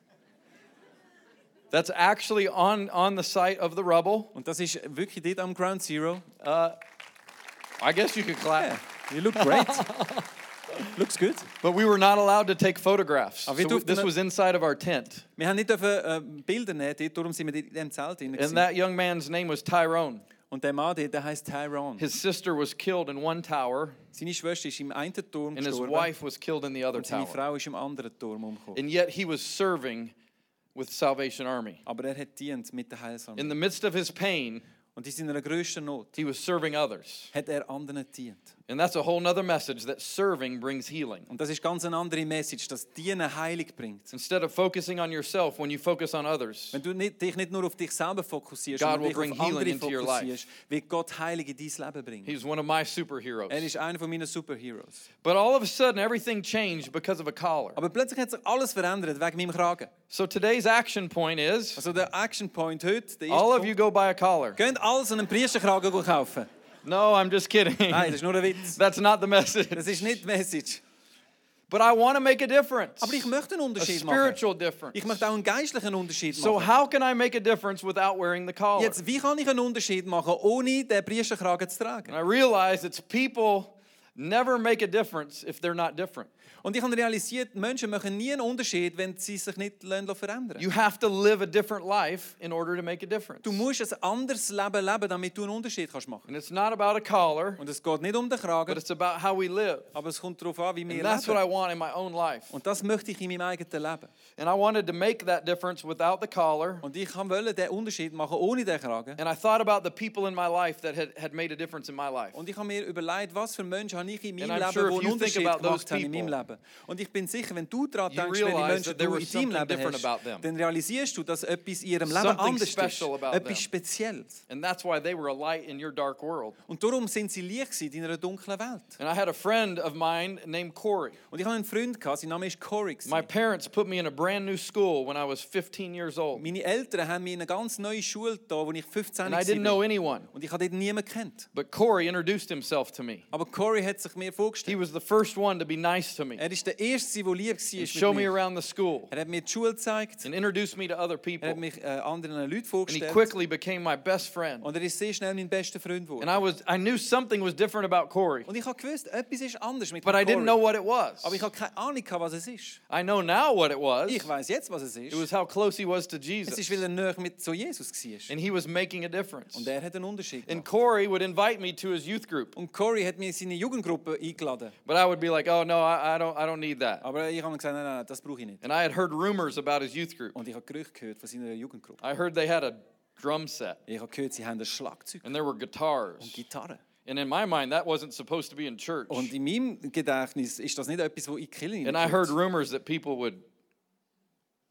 Speaker 2: That's actually on, on the site of the rubble.
Speaker 3: Und das ist wirklich dort am Ground Zero.
Speaker 2: Uh, I guess you could clap.
Speaker 3: Yeah, you look great. Looks good.
Speaker 2: But we were not allowed to take photographs.
Speaker 3: Ah, wir
Speaker 2: So we- this was inside of our tent.
Speaker 3: Wir haben nicht dürfen, Bilder nehmen, dort, darum sind wir in dem Zelt drin.
Speaker 2: And that young man's name was Tyrone.
Speaker 3: Und der Mann dort, der heißt Tyrone.
Speaker 2: His sister was killed in one tower,
Speaker 3: Seine Schwester ist im einen Turm
Speaker 2: and his wife was killed in the other
Speaker 3: und seine
Speaker 2: tower.
Speaker 3: Frau ist im anderen Turm umgekommen.
Speaker 2: And yet he was serving with Salvation Army.
Speaker 3: Aber er hat dient mit der Heilsarmee.
Speaker 2: In the midst of his pain,
Speaker 3: Und in seiner Not
Speaker 2: he was serving others.
Speaker 3: hat er anderen dient.
Speaker 2: And that's a whole nother message that serving brings healing.
Speaker 3: Und das ist ganz eine andere Message, dass Dienen Heilig bringt.
Speaker 2: Instead of focusing on yourself, when you focus on others,
Speaker 3: Wenn du nicht, dich nicht nur auf dich selber fokussierst,
Speaker 2: God
Speaker 3: sondern
Speaker 2: will
Speaker 3: dich
Speaker 2: bring
Speaker 3: auf andere
Speaker 2: healing into your life.
Speaker 3: fokussierst, wird Gott Heilig in dein Leben bringen.
Speaker 2: he's one of my superheroes.
Speaker 3: Er ist einer von meinen Superheroes.
Speaker 2: But all of a sudden, everything changed because of a collar.
Speaker 3: Aber plötzlich hat sich alles verändert wegen meinem Kragen.
Speaker 2: So today's action point is
Speaker 3: Also der Action Point heute, der
Speaker 2: all
Speaker 3: erste
Speaker 2: of you go buy a collar.
Speaker 3: Könnt alles einen Priesterkragen kaufen.
Speaker 2: No, I'm just kidding.
Speaker 3: Nein, das ist nur ein Witz.
Speaker 2: That's not the message.
Speaker 3: Das ist nicht die Message.
Speaker 2: But I want to make a difference.
Speaker 3: Aber ich möchte einen
Speaker 2: A
Speaker 3: Unterschied machen.
Speaker 2: spiritual difference.
Speaker 3: Ich möchte auch einen geistlichen Unterschied
Speaker 2: So
Speaker 3: machen.
Speaker 2: how can I make a difference without wearing the collar?
Speaker 3: Jetzt, wie kann ich einen Unterschied machen, ohne den Priesterkragen zu tragen?
Speaker 2: And I realize it's people never make a difference if they're not different.
Speaker 3: Und ich habe realisiert, Menschen machen nie einen Unterschied, wenn sie sich nicht verändern
Speaker 2: You have to live a different life in order to make a difference.
Speaker 3: Du musst ein anderes Leben leben, damit du einen Unterschied kannst machen
Speaker 2: And it's not about a collar,
Speaker 3: Und es geht nicht um den
Speaker 2: but
Speaker 3: Kragen,
Speaker 2: it's about how we live.
Speaker 3: aber es kommt darauf an, wie wir
Speaker 2: And that's what I
Speaker 3: leben.
Speaker 2: want in my own life.
Speaker 3: Und das möchte ich in meinem eigenen Leben.
Speaker 2: And I wanted to make that difference without the collar.
Speaker 3: Und ich wollte den Unterschied machen ohne den Kragen.
Speaker 2: And I thought about the people in my life that had, had made a difference in my life.
Speaker 3: Und ich habe mir überlegt, was für Menschen habe ich in meinem Leben,
Speaker 2: sure if
Speaker 3: einen Unterschied gemacht haben in meinem Leben. Und ich bin sicher, wenn du daran denkst, welche Menschen du in deinem Leben hast, dann realisierst du, dass etwas in ihrem Leben anders ist. Etwas. Spezielles. Und darum sind sie Licht in einer dunklen Welt.
Speaker 2: And I had a friend of mine named Corey.
Speaker 3: Und ich habe einen Freund, gehabt, sein Name ist Corey. gewesen.
Speaker 2: My parents put me in a brand new school when I was 15 years old.
Speaker 3: Meine Eltern haben mir in eine ganz neue Schule da, als ich 15
Speaker 2: And I didn't know
Speaker 3: war.
Speaker 2: anyone.
Speaker 3: Und ich habe dort niemanden kennt.
Speaker 2: But Corey introduced himself to me.
Speaker 3: Aber Corey hat sich mir
Speaker 2: He
Speaker 3: vorgestellt.
Speaker 2: was the first one to be nice to me
Speaker 3: Er ist der Erste, der lieb war
Speaker 2: show me around the school
Speaker 3: Er hat mir die Schule gezeigt.
Speaker 2: and introduced me to other
Speaker 3: Er
Speaker 2: people.
Speaker 3: hat mich äh, anderen Leuten
Speaker 2: And he quickly became my best friend.
Speaker 3: Und er ist sehr schnell mein bester Freund
Speaker 2: And. I was I knew something was different about Corey,
Speaker 3: Und ich habe gewusst, etwas ist anders mit
Speaker 2: but I didn't know what it was.
Speaker 3: Aber ich habe keine Ahnung, was es ist.
Speaker 2: I know now what it was.
Speaker 3: Ich weiß jetzt, was es ist.
Speaker 2: It was how close he was to
Speaker 3: Es
Speaker 2: Jesus.
Speaker 3: ist, weil er näher mit so Jesus war.
Speaker 2: And he was making a difference.
Speaker 3: Und er hat einen Unterschied
Speaker 2: And. Corey would invite me to his youth group.
Speaker 3: Und Corey hat mir in seine Jugendgruppe eingeladen.
Speaker 2: But I would be like, oh no, I, I don't I don't need that.
Speaker 3: Aber ich habe gesagt, nein, nein, das brauche ich nicht.
Speaker 2: And I had heard rumors about his youth group.
Speaker 3: Und ich habe Gerüchte gehört von seiner Jugendgruppe.
Speaker 2: I heard they had a drum set
Speaker 3: Ich habe gehört, sie haben ein Schlagzeug
Speaker 2: and there were
Speaker 3: und
Speaker 2: guitars. And in my mind, that wasn't supposed to be in church.
Speaker 3: Und in meinem Gedächtnis ist das nicht etwas, wo ich killen
Speaker 2: And I heard rumors that people would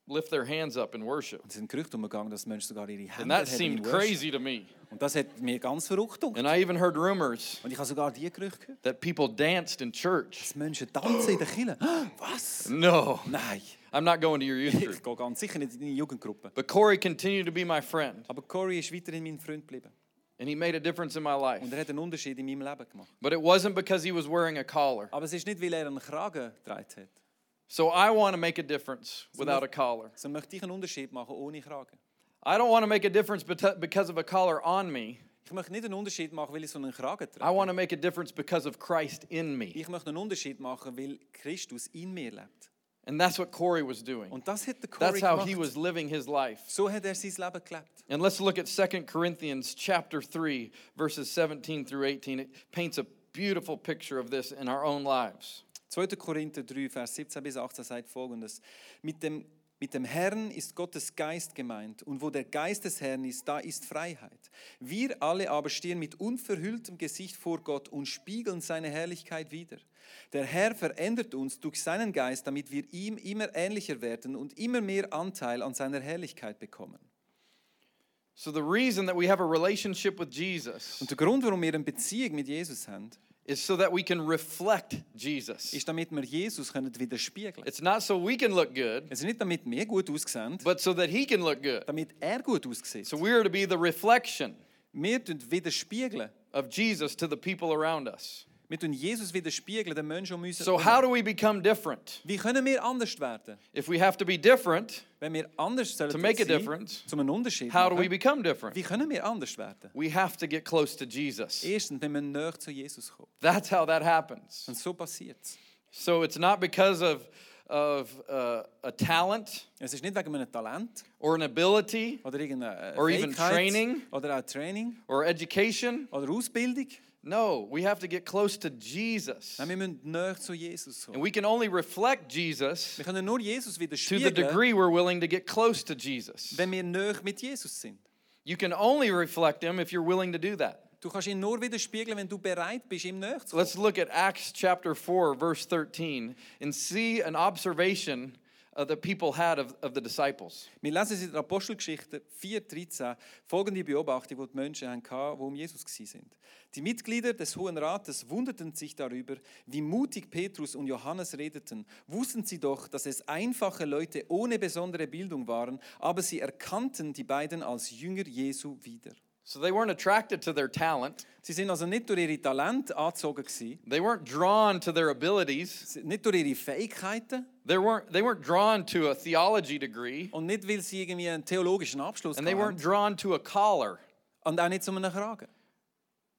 Speaker 2: lift their hands up in worship.
Speaker 3: Es sind Gerüchte umgegangen, dass Menschen sogar ihre
Speaker 2: And that seemed crazy to me.
Speaker 3: Und das hat mir ganz verrückt.
Speaker 2: And I even heard rumors
Speaker 3: Und ich habe sogar die Gerüchte gehört,
Speaker 2: that people danced in church.
Speaker 3: dass Menschen tanzen in der Kirche. Was?
Speaker 2: No,
Speaker 3: Nein,
Speaker 2: I'm not going to your youth
Speaker 3: ich
Speaker 2: group.
Speaker 3: gehe ganz sicher nicht in deine Jugendgruppe.
Speaker 2: But Corey continued to be my friend,
Speaker 3: Aber Corey ist weiterhin mein Freund geblieben.
Speaker 2: and he made a difference in my life.
Speaker 3: Und er hat einen Unterschied in meinem Leben gemacht.
Speaker 2: But it wasn't because he was wearing a collar.
Speaker 3: Aber es ist nicht, weil er einen Kragen getragen hat.
Speaker 2: So I want to make a difference without a collar.
Speaker 3: Sondern möchte ich einen Unterschied machen ohne Kragen.
Speaker 2: I don't want to make a difference because of a collar on me.
Speaker 3: Ich möchte nicht einen Unterschied machen, weil ich so einen Kragen
Speaker 2: I want to make a difference because of Christ in me.
Speaker 3: Ich möchte einen Unterschied machen, weil Christus in mir lebt.
Speaker 2: And that's what Corey was doing.
Speaker 3: Und das hat der Corey
Speaker 2: That's how
Speaker 3: gemacht.
Speaker 2: he was living his life.
Speaker 3: So hat er sein Leben gelebt.
Speaker 2: And let's look at 2 Corinthians chapter 3 verses 17 through 18. It paints a beautiful picture of this in our own lives.
Speaker 3: 2. Korinther 3, Vers 17 bis 18 sagt folgendes: Mit dem, mit dem Herrn ist Gottes Geist gemeint, und wo der Geist des Herrn ist, da ist Freiheit. Wir alle aber stehen mit unverhülltem Gesicht vor Gott und spiegeln seine Herrlichkeit wider. Der Herr verändert uns durch seinen Geist, damit wir ihm immer ähnlicher werden und immer mehr Anteil an seiner Herrlichkeit bekommen.
Speaker 2: So the reason that we have a relationship with Jesus
Speaker 3: Und der Grund, warum wir eine Beziehung mit Jesus haben,
Speaker 2: is so that we can reflect Jesus.
Speaker 3: ist, damit wir Jesus können widerspiegeln.
Speaker 2: It's not so we can look good,
Speaker 3: Es ist nicht, damit wir gut aussehen,
Speaker 2: but so that he can look good.
Speaker 3: damit er gut aussieht.
Speaker 2: So we are to be the reflection
Speaker 3: Wir tun widerspiegeln.
Speaker 2: of Jesus to the people around us.
Speaker 3: Wir tun Jesus widerspiegeln, den Menschen um uns
Speaker 2: So how do we become different?
Speaker 3: Wie können wir anders werden?
Speaker 2: If we have to be different
Speaker 3: Wenn wir anders sollen
Speaker 2: to make a difference,
Speaker 3: zum einen Unterschied
Speaker 2: how do we become different?
Speaker 3: wie können wir anders werden?
Speaker 2: We have to get close to Jesus.
Speaker 3: Erstens, wenn wir näher zu Jesus kommen.
Speaker 2: That's how that happens.
Speaker 3: Und so passiert es.
Speaker 2: So it's not because of, of uh, a talent
Speaker 3: Es ist nicht wegen einem Talent
Speaker 2: or an ability
Speaker 3: oder
Speaker 2: Or even training.
Speaker 3: oder auch Training
Speaker 2: or education.
Speaker 3: oder Ausbildung.
Speaker 2: No, we have to get close to Jesus.
Speaker 3: Nein, wir müssen näher zu Jesus
Speaker 2: And we can only reflect Jesus
Speaker 3: Wir können nur Jesus
Speaker 2: to the degree we're willing to get close to Jesus.
Speaker 3: wenn wir näher mit Jesus sind.
Speaker 2: You can only reflect him if you're willing to do that.
Speaker 3: Du kannst ihn nur widerspiegeln, wenn du bereit bist, ihm näher zu kommen.
Speaker 2: let's look at Acts chapter 4, verse 13, and see an observation uh, that people had of, of the disciples.
Speaker 3: Wir lesen in der Apostelgeschichte 4,13 folgende Beobachtung, die die Menschen hatten, die um Jesus waren. Die Mitglieder des Hohen Rates wunderten sich darüber, wie mutig Petrus und Johannes redeten. Wussten sie doch, dass es einfache Leute ohne besondere Bildung waren, aber sie erkannten die beiden als Jünger Jesu wieder.
Speaker 2: So they weren't attracted to their talent,
Speaker 3: Sie sind also nicht durch ihre Talente angezogen, gewesen,
Speaker 2: they weren't drawn to their abilities,
Speaker 3: nicht durch ihre Fähigkeiten
Speaker 2: they weren't, they weren't drawn to a theology degree,
Speaker 3: und nicht, weil sie irgendwie einen theologischen Abschluss
Speaker 2: and they weren't drawn to a collar.
Speaker 3: und auch nicht zu einem Kragen.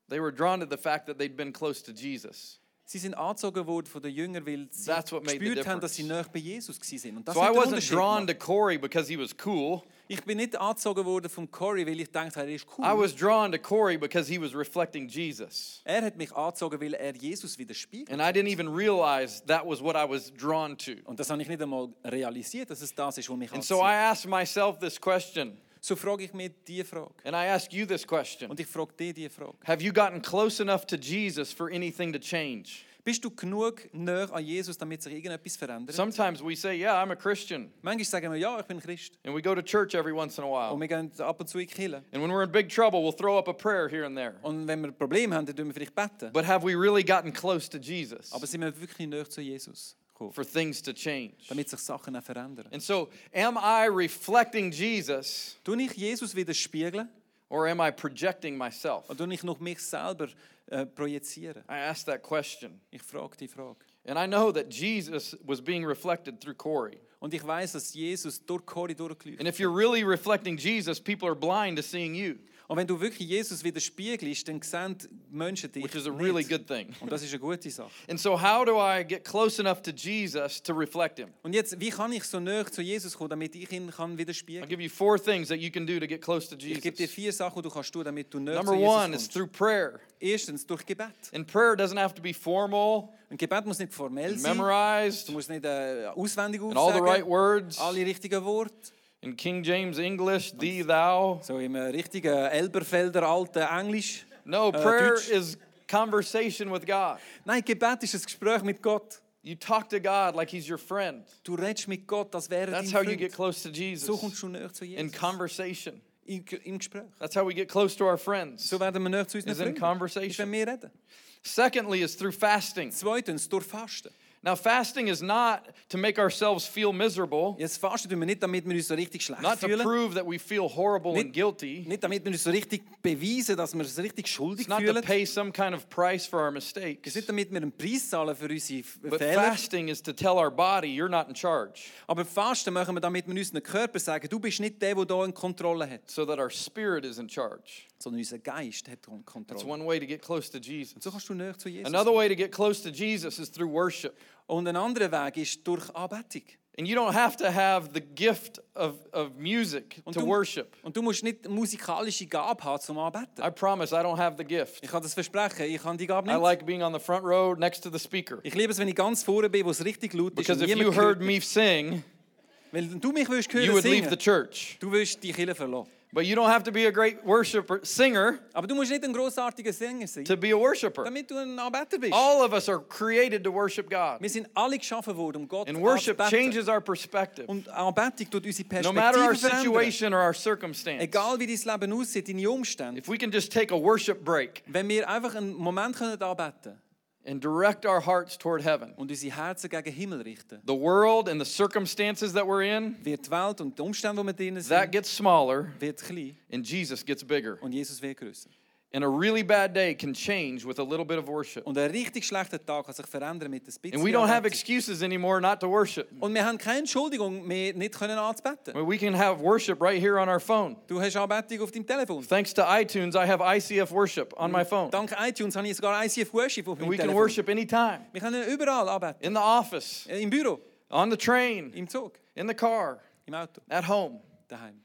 Speaker 2: They were drawn to the fact that they'd been close to Jesus.
Speaker 3: Sie sind angezogen worden von den Jüngern, weil sie
Speaker 2: That's what made the
Speaker 3: gespürt haben, dass sie
Speaker 2: difference.
Speaker 3: näher bei Jesus gewesen sind. Und das
Speaker 2: So
Speaker 3: hat
Speaker 2: I
Speaker 3: den
Speaker 2: wasn't
Speaker 3: Unterschied
Speaker 2: drawn to. Corey because he was cool.
Speaker 3: Ich bin nicht angezogen worden von Corey, weil ich dachte, er ist cool.
Speaker 2: I was drawn to Corey because he was reflecting Jesus.
Speaker 3: er hat mich angezogen, weil er Jesus widerspiegelt.
Speaker 2: And I didn't even realize that was what I was drawn to.
Speaker 3: Und das habe ich nicht einmal realisiert, dass es das ist, was mich
Speaker 2: And so I
Speaker 3: anzieht.
Speaker 2: asked myself this question,
Speaker 3: So frage ich mir diese Frage.
Speaker 2: and I ask you this question
Speaker 3: Und ich frage dich diese Frage.
Speaker 2: Have you gotten close enough to Jesus for anything to change?
Speaker 3: Bist du genug näher an Jesus, damit sich irgendetwas verändert?
Speaker 2: Sometimes we say, Yeah, I'm a Christian.
Speaker 3: Manchmal sagen wir, ja, ich bin Christ.
Speaker 2: And we go to church every once in a while.
Speaker 3: Und wir gehen ab und zu in die Kirche.
Speaker 2: And when we're in big trouble, we'll throw up a prayer here and there.
Speaker 3: Und wenn wir ein Problem haben, dann tun wir vielleicht beten.
Speaker 2: But have we really gotten close to Jesus
Speaker 3: Aber sind wir wirklich näher zu Jesus
Speaker 2: for things to change?
Speaker 3: damit sich Sachen verändern?
Speaker 2: And so, am I reflecting Jesus
Speaker 3: Tue ich Jesus widerspiegeln
Speaker 2: or am I projecting myself?
Speaker 3: oder tue ich noch mich selber äh, projizieren?
Speaker 2: I ask that question.
Speaker 3: Ich frage die Frage.
Speaker 2: And I know that Jesus was being reflected through Corey.
Speaker 3: Und ich weiß, dass Jesus durch Corey durchgeleuchtet
Speaker 2: And if you're really reflecting Jesus, people are blind to seeing you,
Speaker 3: Und wenn du wirklich Jesus widerspiegelst, dann sehen Menschen dich
Speaker 2: which is a really
Speaker 3: nicht.
Speaker 2: good thing.
Speaker 3: Und das ist eine gute Sache.
Speaker 2: And so, how do I get close enough to Jesus to reflect him?
Speaker 3: Und jetzt, wie kann ich so näher zu Jesus kommen, damit ich ihn kann
Speaker 2: I'll
Speaker 3: widerspiegeln
Speaker 2: give you four things that you can do to get close to
Speaker 3: Ich gebe dir
Speaker 2: Jesus.
Speaker 3: vier Sachen, die du kannst tun, damit du näher
Speaker 2: Number
Speaker 3: zu Jesus
Speaker 2: one is through prayer.
Speaker 3: Erstens durch Gebet.
Speaker 2: And prayer doesn't have to be formal,
Speaker 3: Ein Gebet muss nicht formell sein.
Speaker 2: memorized,
Speaker 3: Du musst nicht äh, auswendig
Speaker 2: and all the
Speaker 3: aufsagen.
Speaker 2: right words.
Speaker 3: alle richtigen Worte.
Speaker 2: In King James English, thee, thou.
Speaker 3: So im richtigen Elberfelder alten Englisch.
Speaker 2: No,
Speaker 3: Äh,
Speaker 2: prayer is conversation with God.
Speaker 3: Nein, Gebet ist ein Gespräch mit Gott.
Speaker 2: You talk to God like He's your friend.
Speaker 3: Du redest mit Gott, als wäre er
Speaker 2: That's
Speaker 3: dein
Speaker 2: how you get close to Jesus.
Speaker 3: So
Speaker 2: Jesus.
Speaker 3: kommst du näher zu
Speaker 2: In conversation.
Speaker 3: Im, Im Gespräch.
Speaker 2: That's how we get close to our friends.
Speaker 3: So werden wir näher zu unseren
Speaker 2: Is in conversation.
Speaker 3: Wenn wir reden.
Speaker 2: Secondly, is through fasting.
Speaker 3: Zweitens, durch Fasten.
Speaker 2: Now, fasting is not to make ourselves feel miserable,
Speaker 3: Jetzt fasten tun wir nicht, damit wir uns so richtig schlecht
Speaker 2: not to
Speaker 3: fühlen.
Speaker 2: prove that we feel horrible and
Speaker 3: Nicht,
Speaker 2: guilty.
Speaker 3: nicht damit wir uns so richtig beweisen, dass wir uns richtig schuldig
Speaker 2: It's not to pay some kind of price for our
Speaker 3: Es
Speaker 2: mistakes.
Speaker 3: ist nicht, damit wir einen Preis zahlen für unsere
Speaker 2: But
Speaker 3: Fehler.
Speaker 2: fasting is to tell our body, you're not in charge,
Speaker 3: Aber Fasten machen wir, damit wir unseren Körper sagen, du bist nicht der, der hier eine Kontrolle hat,
Speaker 2: so that our spirit is in charge.
Speaker 3: sondern unser Geist hat
Speaker 2: That's
Speaker 3: Kontrolle.
Speaker 2: one way to get close to Jesus.
Speaker 3: Und so kannst du näher zu Jesus.
Speaker 2: Another way to get close to Jesus is through worship.
Speaker 3: Und ein anderer Weg ist durch Anbetung.
Speaker 2: And you don't have to have the gift of, of music
Speaker 3: Und
Speaker 2: to
Speaker 3: du,
Speaker 2: worship.
Speaker 3: und du musst nicht musikalische Gabe haben zum Anbeten.
Speaker 2: I promise I don't have the gift.
Speaker 3: Ich kann das versprechen, ich habe die Gabe
Speaker 2: I
Speaker 3: nicht.
Speaker 2: like being on the front row next to the speaker.
Speaker 3: Ich liebe es, wenn ich ganz vorne bin, wo es richtig laut ist.
Speaker 2: Because if you heard me sing,
Speaker 3: Weil du mich willst
Speaker 2: you
Speaker 3: hören
Speaker 2: would leave
Speaker 3: singen,
Speaker 2: the church.
Speaker 3: du willst die Kirche verlassen.
Speaker 2: But you don't have to be a great worshiper, singer
Speaker 3: Aber du musst nicht ein großartiger Sänger sein,
Speaker 2: to be a worshiper.
Speaker 3: damit du ein Anbeter bist.
Speaker 2: All of us are created to worship God.
Speaker 3: Wir sind alle geschaffen worden, um Gott
Speaker 2: And worship changes our perspective.
Speaker 3: Und Anbetung tut unsere
Speaker 2: No matter our situation or our circumstance.
Speaker 3: Egal wie dein Leben aussieht, deine Umstände.
Speaker 2: If we can just take a worship break
Speaker 3: Wenn wir einfach einen Moment können anbeten
Speaker 2: and direct our hearts toward heaven,
Speaker 3: und unsere Herzen gegen Himmel richten,
Speaker 2: the world and the circumstances that we're in,
Speaker 3: wird die Welt und die Umstände, wo wir drinnen
Speaker 2: that gets smaller
Speaker 3: wird klein
Speaker 2: and Jesus gets bigger.
Speaker 3: und Jesus wird größer.
Speaker 2: And a really bad day can change with a little bit of worship.
Speaker 3: Und ein richtig schlechter Tag kann sich verändern mit ein bisschen
Speaker 2: And we don't have excuses anymore not to worship.
Speaker 3: Und wir haben keine Entschuldigung mehr, nicht können anzubeten.
Speaker 2: We can have worship right here on our phone.
Speaker 3: Du hast Anbetung auf deinem Telefon.
Speaker 2: Thanks to iTunes, I have ICF worship on my phone.
Speaker 3: Dank iTunes habe ich sogar ICF Worship auf
Speaker 2: And
Speaker 3: meinem
Speaker 2: we can
Speaker 3: Telefon.
Speaker 2: worship anytime
Speaker 3: Wir können überall anbeten.
Speaker 2: in the office,
Speaker 3: Äh, Im Büro,
Speaker 2: on the train,
Speaker 3: im Zug,
Speaker 2: in the car,
Speaker 3: im Auto,
Speaker 2: at home.
Speaker 3: daheim.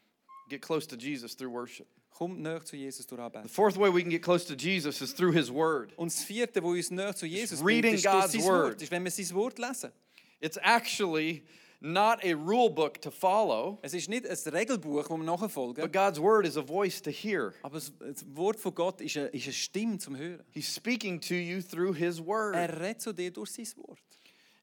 Speaker 2: Get close to Jesus through worship.
Speaker 3: Komm näher zu Jesus durch
Speaker 2: The fourth way we can get close to Jesus is through his word.
Speaker 3: Und das vierte, wo uns näher zu Jesus bringt,
Speaker 2: reading
Speaker 3: ist durch
Speaker 2: God's
Speaker 3: sein
Speaker 2: word.
Speaker 3: Wort, ist, wenn wir sein Wort lesen.
Speaker 2: It's actually not a rule book to follow,
Speaker 3: Es ist nicht ein Regelbuch, das wir nachfolgen,
Speaker 2: but God's word is a voice to hear.
Speaker 3: aber das Wort von Gott ist eine, ist eine Stimme zum Hören.
Speaker 2: He's speaking to you through his word.
Speaker 3: Er redet zu dir durch sein Wort.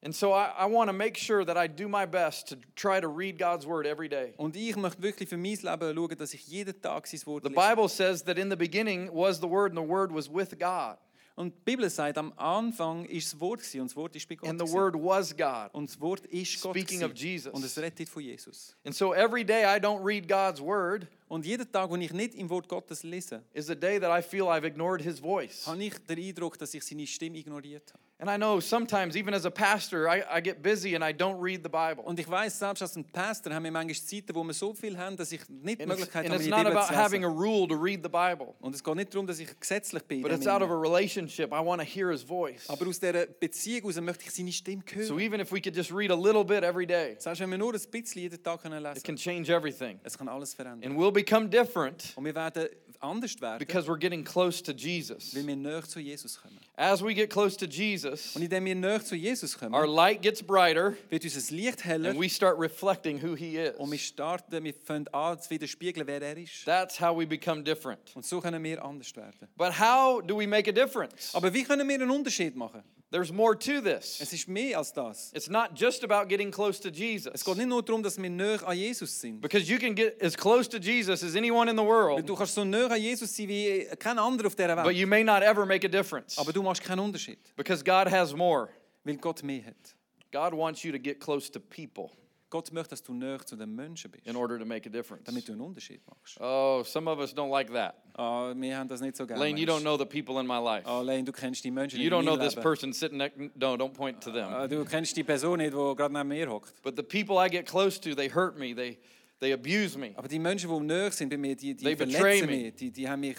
Speaker 2: And so I, I want to make sure that I do my best to try to read God's word every day.
Speaker 3: Und ich möchte wirklich für mein Leben schauen, dass ich jeden Tag sein Wort
Speaker 2: The
Speaker 3: lese.
Speaker 2: Bible says that in the beginning was the word, and the word was with God,
Speaker 3: Und die Bibel sagt, am Anfang ist das Wort gewesen, und das Wort ist bei Gott.
Speaker 2: and the
Speaker 3: gewesen.
Speaker 2: word was God.
Speaker 3: Und das Wort ist Gott.
Speaker 2: Speaking
Speaker 3: gewesen.
Speaker 2: of Jesus.
Speaker 3: Und es redet von Jesus.
Speaker 2: And so every day I don't read God's word,
Speaker 3: Und jeden Tag, wo ich nicht im Wort Gottes lese,
Speaker 2: is a day that I feel I've ignored his voice.
Speaker 3: habe ich den Eindruck, dass ich seine Stimme ignoriert habe.
Speaker 2: And I know sometimes, even as a pastor, I, I get busy and I don't read the Bible.
Speaker 3: Und ich weiß selbst als ein Pastor haben wir manchmal Zeiten, wo wir so viel haben, dass ich nicht die Möglichkeit
Speaker 2: and
Speaker 3: habe,
Speaker 2: it's not
Speaker 3: Bibel
Speaker 2: about
Speaker 3: zu
Speaker 2: having a rule to read the Bible,
Speaker 3: Und es geht nicht darum, dass ich gesetzlich bin.
Speaker 2: but it's out of a relationship. I want to hear his voice.
Speaker 3: Aber aus dieser Beziehung heraus möchte ich seine Stimme hören.
Speaker 2: So even if we could just read a little bit every day,
Speaker 3: Selbst wenn wir nur ein bisschen jeden Tag können lesen.
Speaker 2: it
Speaker 3: can
Speaker 2: change everything.
Speaker 3: es kann alles verändern.
Speaker 2: And we'll become different
Speaker 3: Und wir werden anders werden,
Speaker 2: because we're getting close to Jesus.
Speaker 3: weil wir näher zu Jesus kommen.
Speaker 2: As we get close to Jesus,
Speaker 3: Und indem wir näher zu Jesus
Speaker 2: our light gets brighter
Speaker 3: wird unser Licht heller
Speaker 2: and we start reflecting who he
Speaker 3: und wir
Speaker 2: is.
Speaker 3: starten, wir fangen an zu widerspiegeln, wer er ist.
Speaker 2: That's how we become different.
Speaker 3: Und so können wir anders werden.
Speaker 2: But how do we make a difference?
Speaker 3: Aber wie können wir einen Unterschied machen?
Speaker 2: There's more to this.
Speaker 3: Es ist mehr als das.
Speaker 2: It's not just about getting close to Jesus.
Speaker 3: Es geht nicht nur darum, dass wir näher an Jesus sind.
Speaker 2: Because you can get as close to Jesus as anyone in the world,
Speaker 3: Du kannst so näher an Jesus sein wie kein anderer auf dieser
Speaker 2: but you may not ever make a difference
Speaker 3: Aber du machst keinen Unterschied,
Speaker 2: because God has more.
Speaker 3: weil Gott mehr hat.
Speaker 2: God wants you to get close to people
Speaker 3: Gott möchte, dass du näher zu den Menschen bist,
Speaker 2: in order to make a difference.
Speaker 3: damit du einen Unterschied machst.
Speaker 2: Oh, some of us don't like that.
Speaker 3: Ah, wir haben das nicht so gerne.
Speaker 2: Layne, you don't know the people in my life.
Speaker 3: Ah, Layne, du kennst die Menschen
Speaker 2: You
Speaker 3: nicht
Speaker 2: don't know
Speaker 3: meinem
Speaker 2: this
Speaker 3: Leben.
Speaker 2: person sitting next. No, don't point to them.
Speaker 3: Ah, du kennst die Person nicht, die gerade neben mir hockt.
Speaker 2: But the people I get close to, they hurt me. They they abuse me.
Speaker 3: Aber die Menschen, die näher sind bei mir, die, die
Speaker 2: They betray
Speaker 3: verletzen
Speaker 2: me.
Speaker 3: mich, die, die haben mich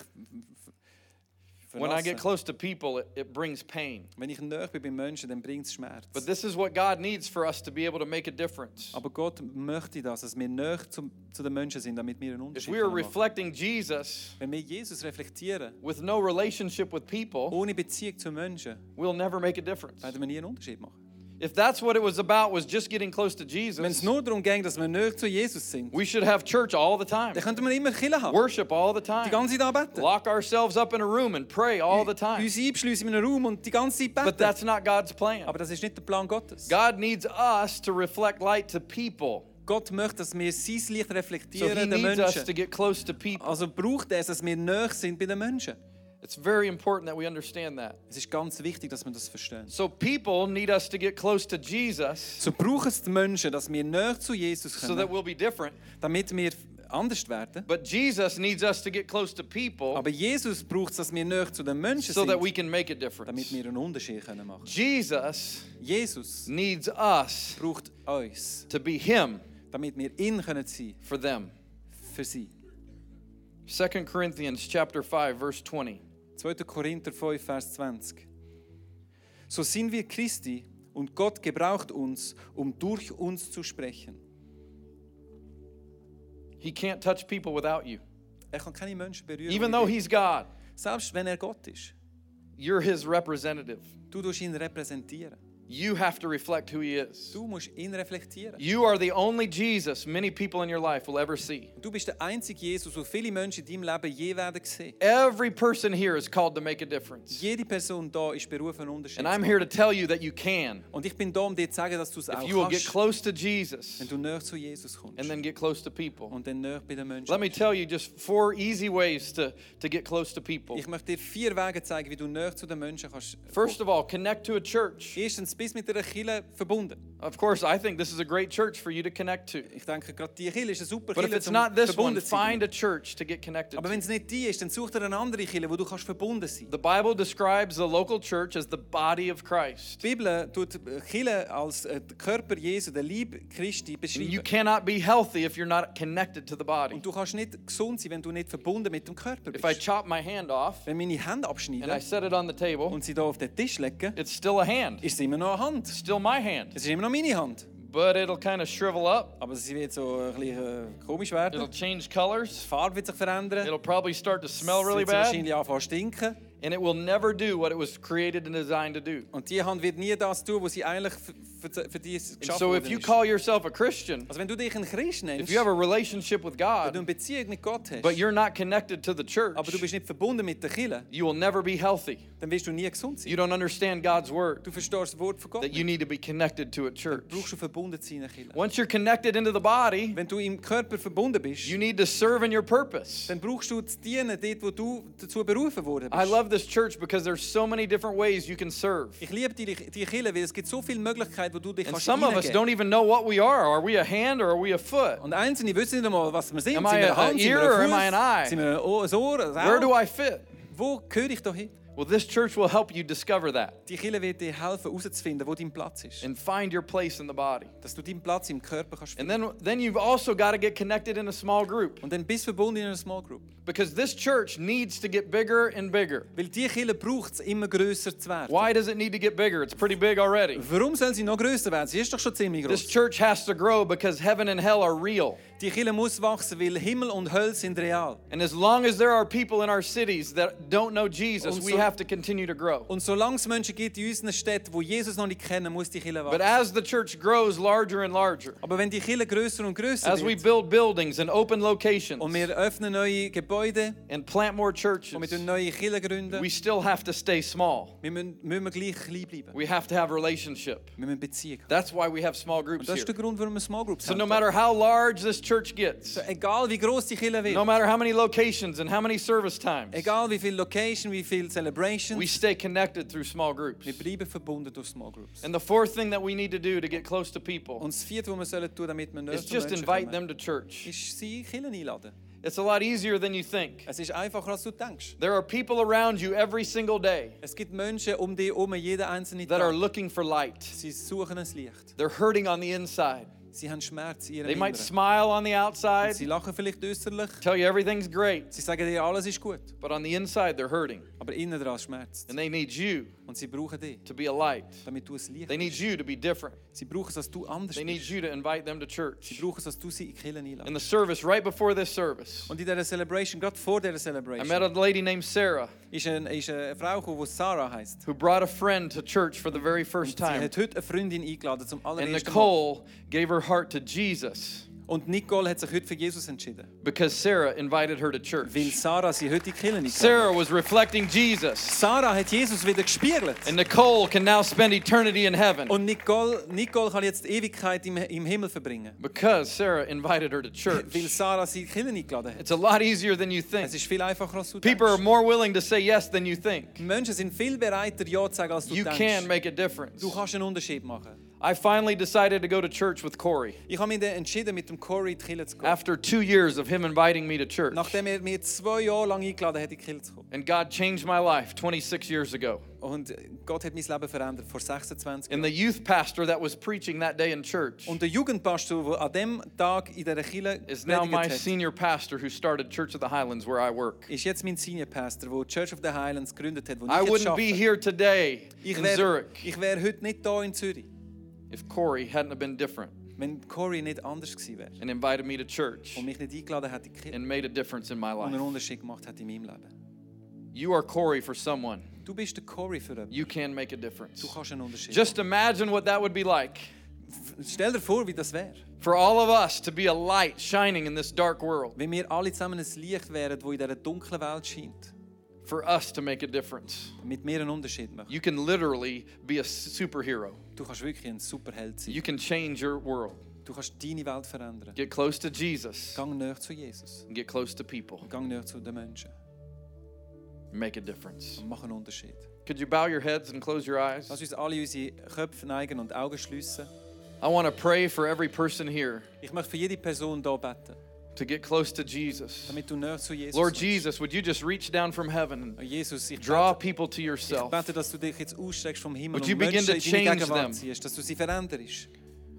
Speaker 2: When I get close to people, it, it brings pain.
Speaker 3: Wenn ich näher bin bei Menschen, dann bringt es Schmerz.
Speaker 2: But this is what God needs for us to be able to make a difference.
Speaker 3: Aber Gott möchte das, dass wir näher zum, zu den Menschen sind, damit wir einen
Speaker 2: If we are reflecting Jesus
Speaker 3: Wenn wir Jesus reflektieren,
Speaker 2: with no relationship with people,
Speaker 3: ohne Beziehung zu Menschen,
Speaker 2: we'll never make a difference.
Speaker 3: werden wir nie einen Unterschied machen.
Speaker 2: If that's what it was about, was just getting close to
Speaker 3: Wenn es
Speaker 2: Jesus,
Speaker 3: nur darum ging, dass wir näher zu Jesus sind,
Speaker 2: we should have church all the time,
Speaker 3: dann könnten wir immer Kille haben.
Speaker 2: worship all the
Speaker 3: Die
Speaker 2: time,
Speaker 3: ganze Zeit anbeten.
Speaker 2: lock ourselves up in a room and pray all the time.
Speaker 3: Uns einbeschließen in einem Raum und die ganze Zeit
Speaker 2: But
Speaker 3: beten.
Speaker 2: that's not God's plan.
Speaker 3: Aber das ist nicht der Plan Gottes.
Speaker 2: God needs us to reflect light to people.
Speaker 3: Gott möchte, dass wir sein Licht
Speaker 2: So
Speaker 3: reflektieren
Speaker 2: he
Speaker 3: den Menschen. Also braucht es, dass wir näher sind bei den Menschen.
Speaker 2: It's very important that we understand that.
Speaker 3: Es ist ganz wichtig, dass wir das verstehen.
Speaker 2: So people need us to get close to Jesus
Speaker 3: So brauchen es die Menschen, dass wir näher zu Jesus
Speaker 2: so that we'll be different.
Speaker 3: damit wir anders werden.
Speaker 2: But Jesus needs us to get close to people
Speaker 3: Aber Jesus braucht dass wir näher zu den Menschen
Speaker 2: so that we can make a difference.
Speaker 3: damit wir einen Unterschied können machen
Speaker 2: Jesus
Speaker 3: Jesus
Speaker 2: needs us
Speaker 3: braucht uns,
Speaker 2: to be Him
Speaker 3: damit wir ihn können sein
Speaker 2: for them.
Speaker 3: für sie.
Speaker 2: 2 Corinthians chapter 5 verse 20.
Speaker 3: 2. Korinther 5, Vers 20. So sind wir Christi und Gott gebraucht uns, um durch uns zu sprechen.
Speaker 2: He can't touch people without you.
Speaker 3: Er kann keine Menschen berühren.
Speaker 2: Even though he's God,
Speaker 3: Selbst wenn er Gott ist,
Speaker 2: you're his representative.
Speaker 3: du ihn repräsentieren.
Speaker 2: You have to reflect who he is.
Speaker 3: Du musst ihn reflektieren.
Speaker 2: You are the only Jesus many people in your life will ever see.
Speaker 3: Du bist der einzige Jesus, so viele Menschen in deinem Leben je werden sehen.
Speaker 2: Every person here is called to make a difference.
Speaker 3: Jede Person da ist berufen, einen Unterschied
Speaker 2: And I'm here to tell you that you can.
Speaker 3: Und ich bin da, um dir zu sagen, dass du es auch
Speaker 2: If you will get close to Jesus
Speaker 3: wenn du näher zu Jesus kommst
Speaker 2: and then get close to people.
Speaker 3: und dann näher bei den Menschen
Speaker 2: Let me tell you just four easy ways to, to get close to people.
Speaker 3: Ich möchte dir vier Wege zeigen, wie du näher zu den Menschen kannst.
Speaker 2: First of all, connect to a church.
Speaker 3: Erstens, bist mit einer Kirche verbunden.
Speaker 2: Of course, I think this is a great church for you to connect to.
Speaker 3: Ich denke, gerade die Kirche ist eine super
Speaker 2: But if
Speaker 3: Kirche,
Speaker 2: it's not this one,
Speaker 3: verbunden zu
Speaker 2: find a church to get connected
Speaker 3: Aber
Speaker 2: to.
Speaker 3: wenn es nicht die ist, dann such dir eine andere Kirche, wo du kannst verbunden sein
Speaker 2: The Bible describes the local church as the body of Christ.
Speaker 3: Die Bibel tut Kirche als äh, der Körper Jesu, der Lieb Christi,
Speaker 2: And you
Speaker 3: beschreiben.
Speaker 2: cannot be healthy if you're not connected to the body.
Speaker 3: Und du kannst nicht gesund sein, wenn du nicht verbunden mit dem Körper
Speaker 2: If I
Speaker 3: bist.
Speaker 2: chop my hand off
Speaker 3: Wenn meine Hände
Speaker 2: and I
Speaker 3: abschneiden
Speaker 2: set it on the table,
Speaker 3: und sie da auf den Tisch legen,
Speaker 2: it's still a hand.
Speaker 3: ist es immer noch eine Hand.
Speaker 2: Still my hand.
Speaker 3: Es ist immer noch meine Hand.
Speaker 2: But it'll kind of shrivel up.
Speaker 3: Aber sie wird so ein bisschen äh, komisch
Speaker 2: It'll
Speaker 3: werden.
Speaker 2: change
Speaker 3: Die
Speaker 2: colors.
Speaker 3: Farbe wird sich verändern.
Speaker 2: It'll probably start to smell
Speaker 3: Es
Speaker 2: really
Speaker 3: wird sie
Speaker 2: bad.
Speaker 3: wahrscheinlich anfangen stinken.
Speaker 2: And it will never do what it was created and designed to do.
Speaker 3: Und die Hand wird nie das tun, was sie eigentlich für, für, die
Speaker 2: And
Speaker 3: geschaffen
Speaker 2: so if you call yourself a Christian,
Speaker 3: Also wenn du dich ein Christ
Speaker 2: if you have a relationship with
Speaker 3: wenn du eine
Speaker 2: God,
Speaker 3: Beziehung mit Gott hast,
Speaker 2: but you're not connected to the church,
Speaker 3: aber du bist nicht verbunden mit der Kirche,
Speaker 2: you will never be healthy.
Speaker 3: dann wirst du nie gesund sein.
Speaker 2: You don't understand God's word.
Speaker 3: Du verstehst das Wort von Gott
Speaker 2: That you need to be connected to a church.
Speaker 3: brauchst du verbunden zu sein in der Kirche.
Speaker 2: Once you're connected into the body,
Speaker 3: Wenn du im Körper verbunden bist,
Speaker 2: you need to serve in your purpose.
Speaker 3: dann brauchst du zu dienen dort, wo du dazu berufen worden
Speaker 2: I love this church because there's so many different ways you can serve.
Speaker 3: Ich liebe die, die Kirche, weil es gibt so viele Möglichkeiten, wo du dich
Speaker 2: And
Speaker 3: kannst
Speaker 2: some of us don't even know what we are. Are we a hand or are we a foot?
Speaker 3: Und einzelne wissen nicht einmal, was wir sind.
Speaker 2: Am
Speaker 3: sind
Speaker 2: I
Speaker 3: wir eine Hand, sind wir
Speaker 2: ear or
Speaker 3: ein
Speaker 2: am I an eye?
Speaker 3: Fuß, sind wir ein Ohr, ein Ohr, ein
Speaker 2: Where do I fit?
Speaker 3: Wo gehöre ich da hin?
Speaker 2: Well, this church will help you discover that
Speaker 3: Die Kirche wird dir helfen, herauszufinden, wo dein Platz ist.
Speaker 2: and find your place in the body.
Speaker 3: Dass du deinen Platz im Körper kannst
Speaker 2: And then, then you've also got to get connected in a small group
Speaker 3: Und dann bist verbunden in einer Small Group.
Speaker 2: because this church needs to get bigger and bigger.
Speaker 3: Weil die Kirche braucht es, immer grösser zu werden.
Speaker 2: Why does it need to get bigger? It's pretty big already.
Speaker 3: Warum soll sie noch grösser werden? Sie ist doch schon ziemlich
Speaker 2: This church has to grow because heaven and hell are real.
Speaker 3: Die Kirche muss wachsen, weil Himmel und Hölle sind real.
Speaker 2: And as long as there are people in our cities that don't know Jesus,
Speaker 3: Und
Speaker 2: we have to continue to grow.
Speaker 3: Und solange es Menschen gibt in unseren Städten, die Jesus noch nicht kennen, muss die Kirche
Speaker 2: But as the church grows larger and larger,
Speaker 3: Aber wenn die Kirche grösser und grösser
Speaker 2: as we build buildings and open
Speaker 3: und
Speaker 2: locations
Speaker 3: wir öffnen neue Gebäude
Speaker 2: and plant more
Speaker 3: und wir
Speaker 2: churches,
Speaker 3: tun neue Kirchen gründen,
Speaker 2: we still have to stay small.
Speaker 3: wir müssen, müssen gleich klein bleiben.
Speaker 2: We have to have relationship.
Speaker 3: Wir müssen Beziehung.
Speaker 2: That's why we have small groups
Speaker 3: Und das
Speaker 2: here.
Speaker 3: ist der Grund, warum wir Small Groups
Speaker 2: So
Speaker 3: haben.
Speaker 2: no matter how large this church gets,
Speaker 3: Egal wie groß die Kirche wird,
Speaker 2: no matter how many locations and how many service times,
Speaker 3: egal wie viel Location, wie viel
Speaker 2: we stay connected through small groups.
Speaker 3: wir bleiben verbunden durch Small Groups.
Speaker 2: And the fourth thing that we need to do to get close to people
Speaker 3: Und das vierte, was wir sollen tun, damit wir
Speaker 2: is
Speaker 3: näher zu
Speaker 2: just invite them to church.
Speaker 3: ist sie Kirchen einladen.
Speaker 2: It's a lot easier than you think.
Speaker 3: Es ist einfacher, als du denkst.
Speaker 2: There are people around you every single day
Speaker 3: Es gibt Menschen um dich herum, jeden einzelnen
Speaker 2: that are looking for light.
Speaker 3: Sie suchen ein Licht.
Speaker 2: They're hurting on the inside.
Speaker 3: Sie haben Schmerz in ihrem
Speaker 2: They might
Speaker 3: Inneren.
Speaker 2: smile on the
Speaker 3: Sie
Speaker 2: outside,
Speaker 3: lachen vielleicht äußerlich.
Speaker 2: tell you everything's great,
Speaker 3: Sie sagen dir, alles ist gut.
Speaker 2: but on the inside they're hurting.
Speaker 3: Aber innen dran schmerzt.
Speaker 2: And they need you
Speaker 3: Und sie brauchen dich,
Speaker 2: to be a light.
Speaker 3: damit du ein Licht
Speaker 2: They need you to be different.
Speaker 3: Sie brauchen es, dass du anders
Speaker 2: They need
Speaker 3: bist.
Speaker 2: you to invite them to
Speaker 3: Sie
Speaker 2: church.
Speaker 3: brauchen es, dass du sie in die Kirche
Speaker 2: In the service, right before this service,
Speaker 3: Und in dieser Celebration, gerade vor
Speaker 2: I
Speaker 3: Celebration,
Speaker 2: met a lady named Sarah
Speaker 3: ist eine, ist eine Frau die Sarah heißt.
Speaker 2: who brought a friend to church for the very first
Speaker 3: Sie
Speaker 2: time.
Speaker 3: hat heute eine Freundin eingeladen zum
Speaker 2: And
Speaker 3: allerersten Mal.
Speaker 2: Nicole gave her heart to Jesus
Speaker 3: Und Nicole hat sich heute für Jesus entschieden.
Speaker 2: because Sarah invited her to church.
Speaker 3: Weil Sarah sie heute in die Kirche eingeladen
Speaker 2: Sarah was reflecting Jesus,
Speaker 3: Sarah hat Jesus wieder gespiegelt.
Speaker 2: and Nicole can now spend eternity in heaven
Speaker 3: Und Nicole, Nicole kann jetzt Ewigkeit im, im Himmel verbringen.
Speaker 2: because Sarah invited her to church. Weil.
Speaker 3: Sarah sie in die Kirche eingeladen hat.
Speaker 2: It's a lot easier than you think.
Speaker 3: Es ist viel einfacher, als du
Speaker 2: People are more willing to say yes than you think.
Speaker 3: Menschen sind viel bereiter, Ja zu sagen, als du
Speaker 2: You can make a difference.
Speaker 3: Du kannst einen Unterschied machen.
Speaker 2: I finally decided to go to church with Corey
Speaker 3: Ich habe mich entschieden, mit dem Corey in die Kirche zu gehen.
Speaker 2: after two years of him inviting me to church.
Speaker 3: Nachdem er mir zwei Jahre lang eingeladen hat, in die Kirche zu kommen.
Speaker 2: And God changed my life 26 years ago.
Speaker 3: Und Gott hat mein Leben verändert, vor 26
Speaker 2: And the youth pastor that was preaching that day in church
Speaker 3: Und der Jugendpastor, der an dem Tag in dieser Kirche
Speaker 2: is now my
Speaker 3: hat,
Speaker 2: senior pastor who started Church of the Highlands where I work.
Speaker 3: ist jetzt mein Senior Pastor, der Church of the Highlands gegründet hat, wo ich
Speaker 2: I wouldn't be here today
Speaker 3: Ich
Speaker 2: in
Speaker 3: wäre
Speaker 2: Zurich
Speaker 3: ich wär heute nicht da in Zürich,
Speaker 2: if Corey hadn't have been different
Speaker 3: wenn Corey nicht anders gewesen wäre
Speaker 2: and invited me to church
Speaker 3: und mich nicht eingeladen hätte in die Kirche
Speaker 2: and made a difference in my
Speaker 3: und einen
Speaker 2: life.
Speaker 3: Unterschied gemacht hat in meinem Leben.
Speaker 2: You are Corey for someone.
Speaker 3: Du bist der Corey für jemanden.
Speaker 2: You can make a
Speaker 3: Du
Speaker 2: difference.
Speaker 3: kannst einen Unterschied
Speaker 2: Just imagine what that would be like.
Speaker 3: Stell dir vor, wie das wäre.
Speaker 2: for all of us to be a light shining in this dark world,
Speaker 3: Wenn wir alle zusammen ein Licht wären, das in dieser dunklen Welt scheint,
Speaker 2: for us to make a difference.
Speaker 3: damit wir einen Unterschied machen.
Speaker 2: You can literally be a superhero.
Speaker 3: Du kannst wirklich ein Superheld sein.
Speaker 2: You can change your world.
Speaker 3: Du kannst deine Welt verändern.
Speaker 2: Get close to Jesus
Speaker 3: Gang näher zu Jesus.
Speaker 2: and get close to people.
Speaker 3: Gang näher zu den Menschen.
Speaker 2: Make a difference.
Speaker 3: Und mach einen Unterschied.
Speaker 2: Could you bow your heads and close your eyes?
Speaker 3: Lass uns alle unsere Köpfe neigen und Augen schliessen.
Speaker 2: I want to pray for every person here
Speaker 3: Ich möchte für jede Person hier beten,
Speaker 2: to get close to Jesus.
Speaker 3: damit du näher zu Jesus
Speaker 2: Lord. Jesus, would you just reach down from heaven
Speaker 3: Oh, Jesus,
Speaker 2: Draw people to yourself
Speaker 3: bete, dass du dich jetzt ausstreckst vom Himmel
Speaker 2: Would you begin to change them?
Speaker 3: ziehst, dass du sie veränderst,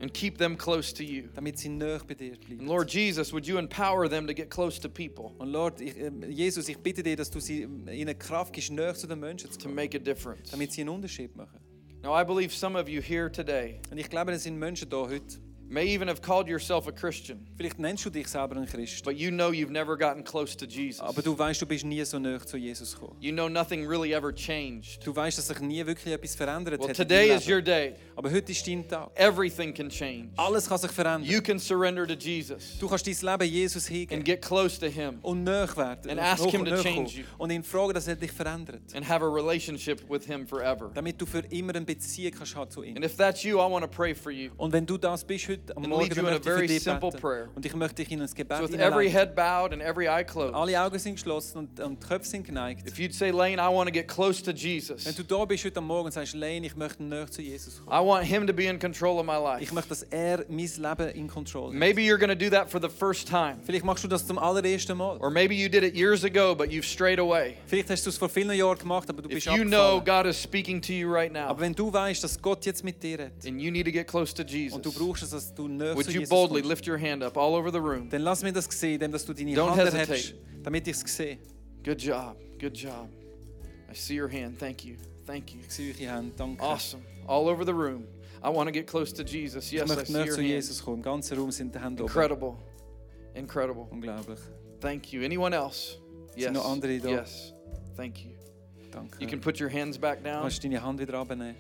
Speaker 2: and keep them close to you.
Speaker 3: damit sie näher bei dir
Speaker 2: And. Lord Jesus, would you empower them to get close to people
Speaker 3: Und Lord, äh, Jesus, ich bitte dich, dass du sie ihnen Kraft gibst, näher zu den Menschen zu
Speaker 2: to
Speaker 3: kommen,
Speaker 2: make a difference?
Speaker 3: damit sie einen Unterschied um machen.
Speaker 2: Now, I believe some of you here today,
Speaker 3: Und ich glaube, es sind Menschen da heute,
Speaker 2: may even have called yourself a Christian,
Speaker 3: Vielleicht nennst du dich selber ein Christ,
Speaker 2: but you know you've never gotten close to Jesus.
Speaker 3: aber du weißt, du bist nie so nah zu Jesus gekommen.
Speaker 2: You know nothing really ever changed.
Speaker 3: Du weißt, dass sich nie wirklich etwas verändert
Speaker 2: Well,
Speaker 3: hat.
Speaker 2: today is your day.
Speaker 3: Aber heute ist dein Tag.
Speaker 2: Everything can change.
Speaker 3: Alles kann sich verändern.
Speaker 2: You can surrender to Jesus
Speaker 3: Du kannst dein Leben Jesus
Speaker 2: and
Speaker 3: hingeben
Speaker 2: get close to Him
Speaker 3: und näher werden.
Speaker 2: And ask him to change you.
Speaker 3: Und ihn fragen, dass er dich verändert.
Speaker 2: and have a relationship with Him forever.
Speaker 3: Damit du für immer eine Beziehung kannst zu ihm.
Speaker 2: And if that's you, I want to pray for you.
Speaker 3: Und wenn du das bist heute am
Speaker 2: And
Speaker 3: Morgen,
Speaker 2: lead
Speaker 3: dann
Speaker 2: you in a
Speaker 3: möchte ich
Speaker 2: very
Speaker 3: für dich
Speaker 2: simple
Speaker 3: beten.
Speaker 2: prayer.
Speaker 3: Und ich möchte dich in ein Gebet
Speaker 2: So with every
Speaker 3: hineinleiten.
Speaker 2: head bowed and every eye closed,
Speaker 3: Alle Augen sind geschlossen und, und die Köpfe sind geneigt.
Speaker 2: if you'd say, Layne, I want to get close to
Speaker 3: Wenn
Speaker 2: Jesus.
Speaker 3: du da bist heute am Morgen und sagst, Layne, ich möchte näher zu Jesus kommen.
Speaker 2: I want Him to be in control of my
Speaker 3: Ich
Speaker 2: life.
Speaker 3: möchte, dass er mein Leben in Kontrolle hat.
Speaker 2: Maybe you're going to do that for the first time.
Speaker 3: Vielleicht machst du das zum allerersten Mal.
Speaker 2: Or maybe you did it years ago, but you've strayed away.
Speaker 3: Vielleicht hast du es vor vielen Jahren gemacht, aber du
Speaker 2: If
Speaker 3: bist
Speaker 2: you know
Speaker 3: abgefallen.
Speaker 2: God is speaking to you right now
Speaker 3: Aber wenn du weißt, dass Gott jetzt mit dir redet
Speaker 2: and you need to get close to
Speaker 3: und
Speaker 2: Jesus,
Speaker 3: du brauchst es, dass
Speaker 2: would you boldly lift your hand up all over the room?
Speaker 3: dann lass mir das sehen, indem dass du deine
Speaker 2: Don't
Speaker 3: Hand
Speaker 2: hesitate.
Speaker 3: damit ich es sehe.
Speaker 2: Good job. Good job. I see your hand. Thank you. Thank you.
Speaker 3: Ich sehe eure Hände. Danke.
Speaker 2: Awesome. All over the room. I want to get close to Jesus. Yes, I
Speaker 3: möchte
Speaker 2: see
Speaker 3: näher
Speaker 2: your
Speaker 3: zu
Speaker 2: hand.
Speaker 3: Jesus kommen. Im ganzen Raum sind die Hände.
Speaker 2: Incredible. Incredible.
Speaker 3: Unglaublich.
Speaker 2: Thank you. Anyone else? Yes.
Speaker 3: noch andere da?
Speaker 2: Yes. Thank you.
Speaker 3: Danke.
Speaker 2: You can put your hands back down.
Speaker 3: kannst deine Hand wieder abnehmen.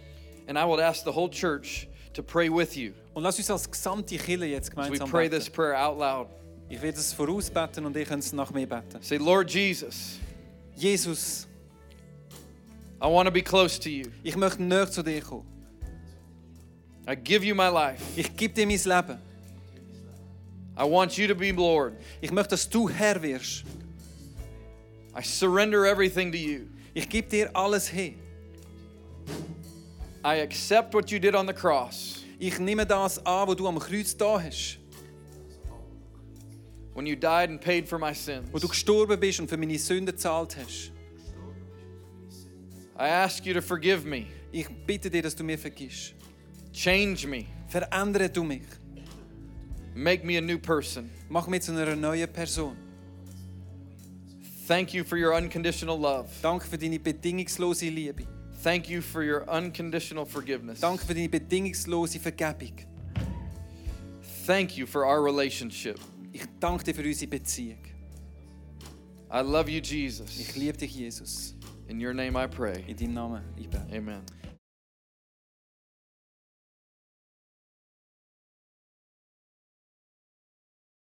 Speaker 2: And I would ask the whole church to pray with you
Speaker 3: Und lass uns als gesamte Kirche jetzt
Speaker 2: as we pray
Speaker 3: beten.
Speaker 2: this prayer out loud.
Speaker 3: Ich werde es vorausbeten und ihr könnt es nach mir beten.
Speaker 2: Say, Lord Jesus,
Speaker 3: Jesus,
Speaker 2: I want to be close to you.
Speaker 3: ich möchte näher zu dir kommen.
Speaker 2: I give you my life.
Speaker 3: Ich gebe dir mein Leben.
Speaker 2: I want you to be Lord.
Speaker 3: Ich möchte, dass du Herr wirst.
Speaker 2: I surrender everything to you.
Speaker 3: Ich gebe dir alles hin.
Speaker 2: I accept what you did on the cross
Speaker 3: Ich nehme das an, was du am Kreuz da hast.
Speaker 2: when you died and paid for my sins.
Speaker 3: Wo du gestorben bist und für meine Sünden gezahlt hast.
Speaker 2: I ask you to forgive me,
Speaker 3: Ich bitte dir, dass du mir vergisst.
Speaker 2: change me,
Speaker 3: Verändere du mich.
Speaker 2: make me a new person.
Speaker 3: Mach mich zu einer neuen Person.
Speaker 2: Thank you for your unconditional love.
Speaker 3: Danke für deine bedingungslose Liebe.
Speaker 2: Thank you for your unconditional forgiveness.
Speaker 3: Danke für deine bedingungslose Vergebung.
Speaker 2: Thank you for our relationship.
Speaker 3: Ich danke dir für unsere Beziehung.
Speaker 2: I love you,
Speaker 3: Ich
Speaker 2: Jesus.
Speaker 3: liebe dich, Jesus.
Speaker 2: In your name I pray.
Speaker 3: In deinem Namen. Ich bete.
Speaker 2: Amen.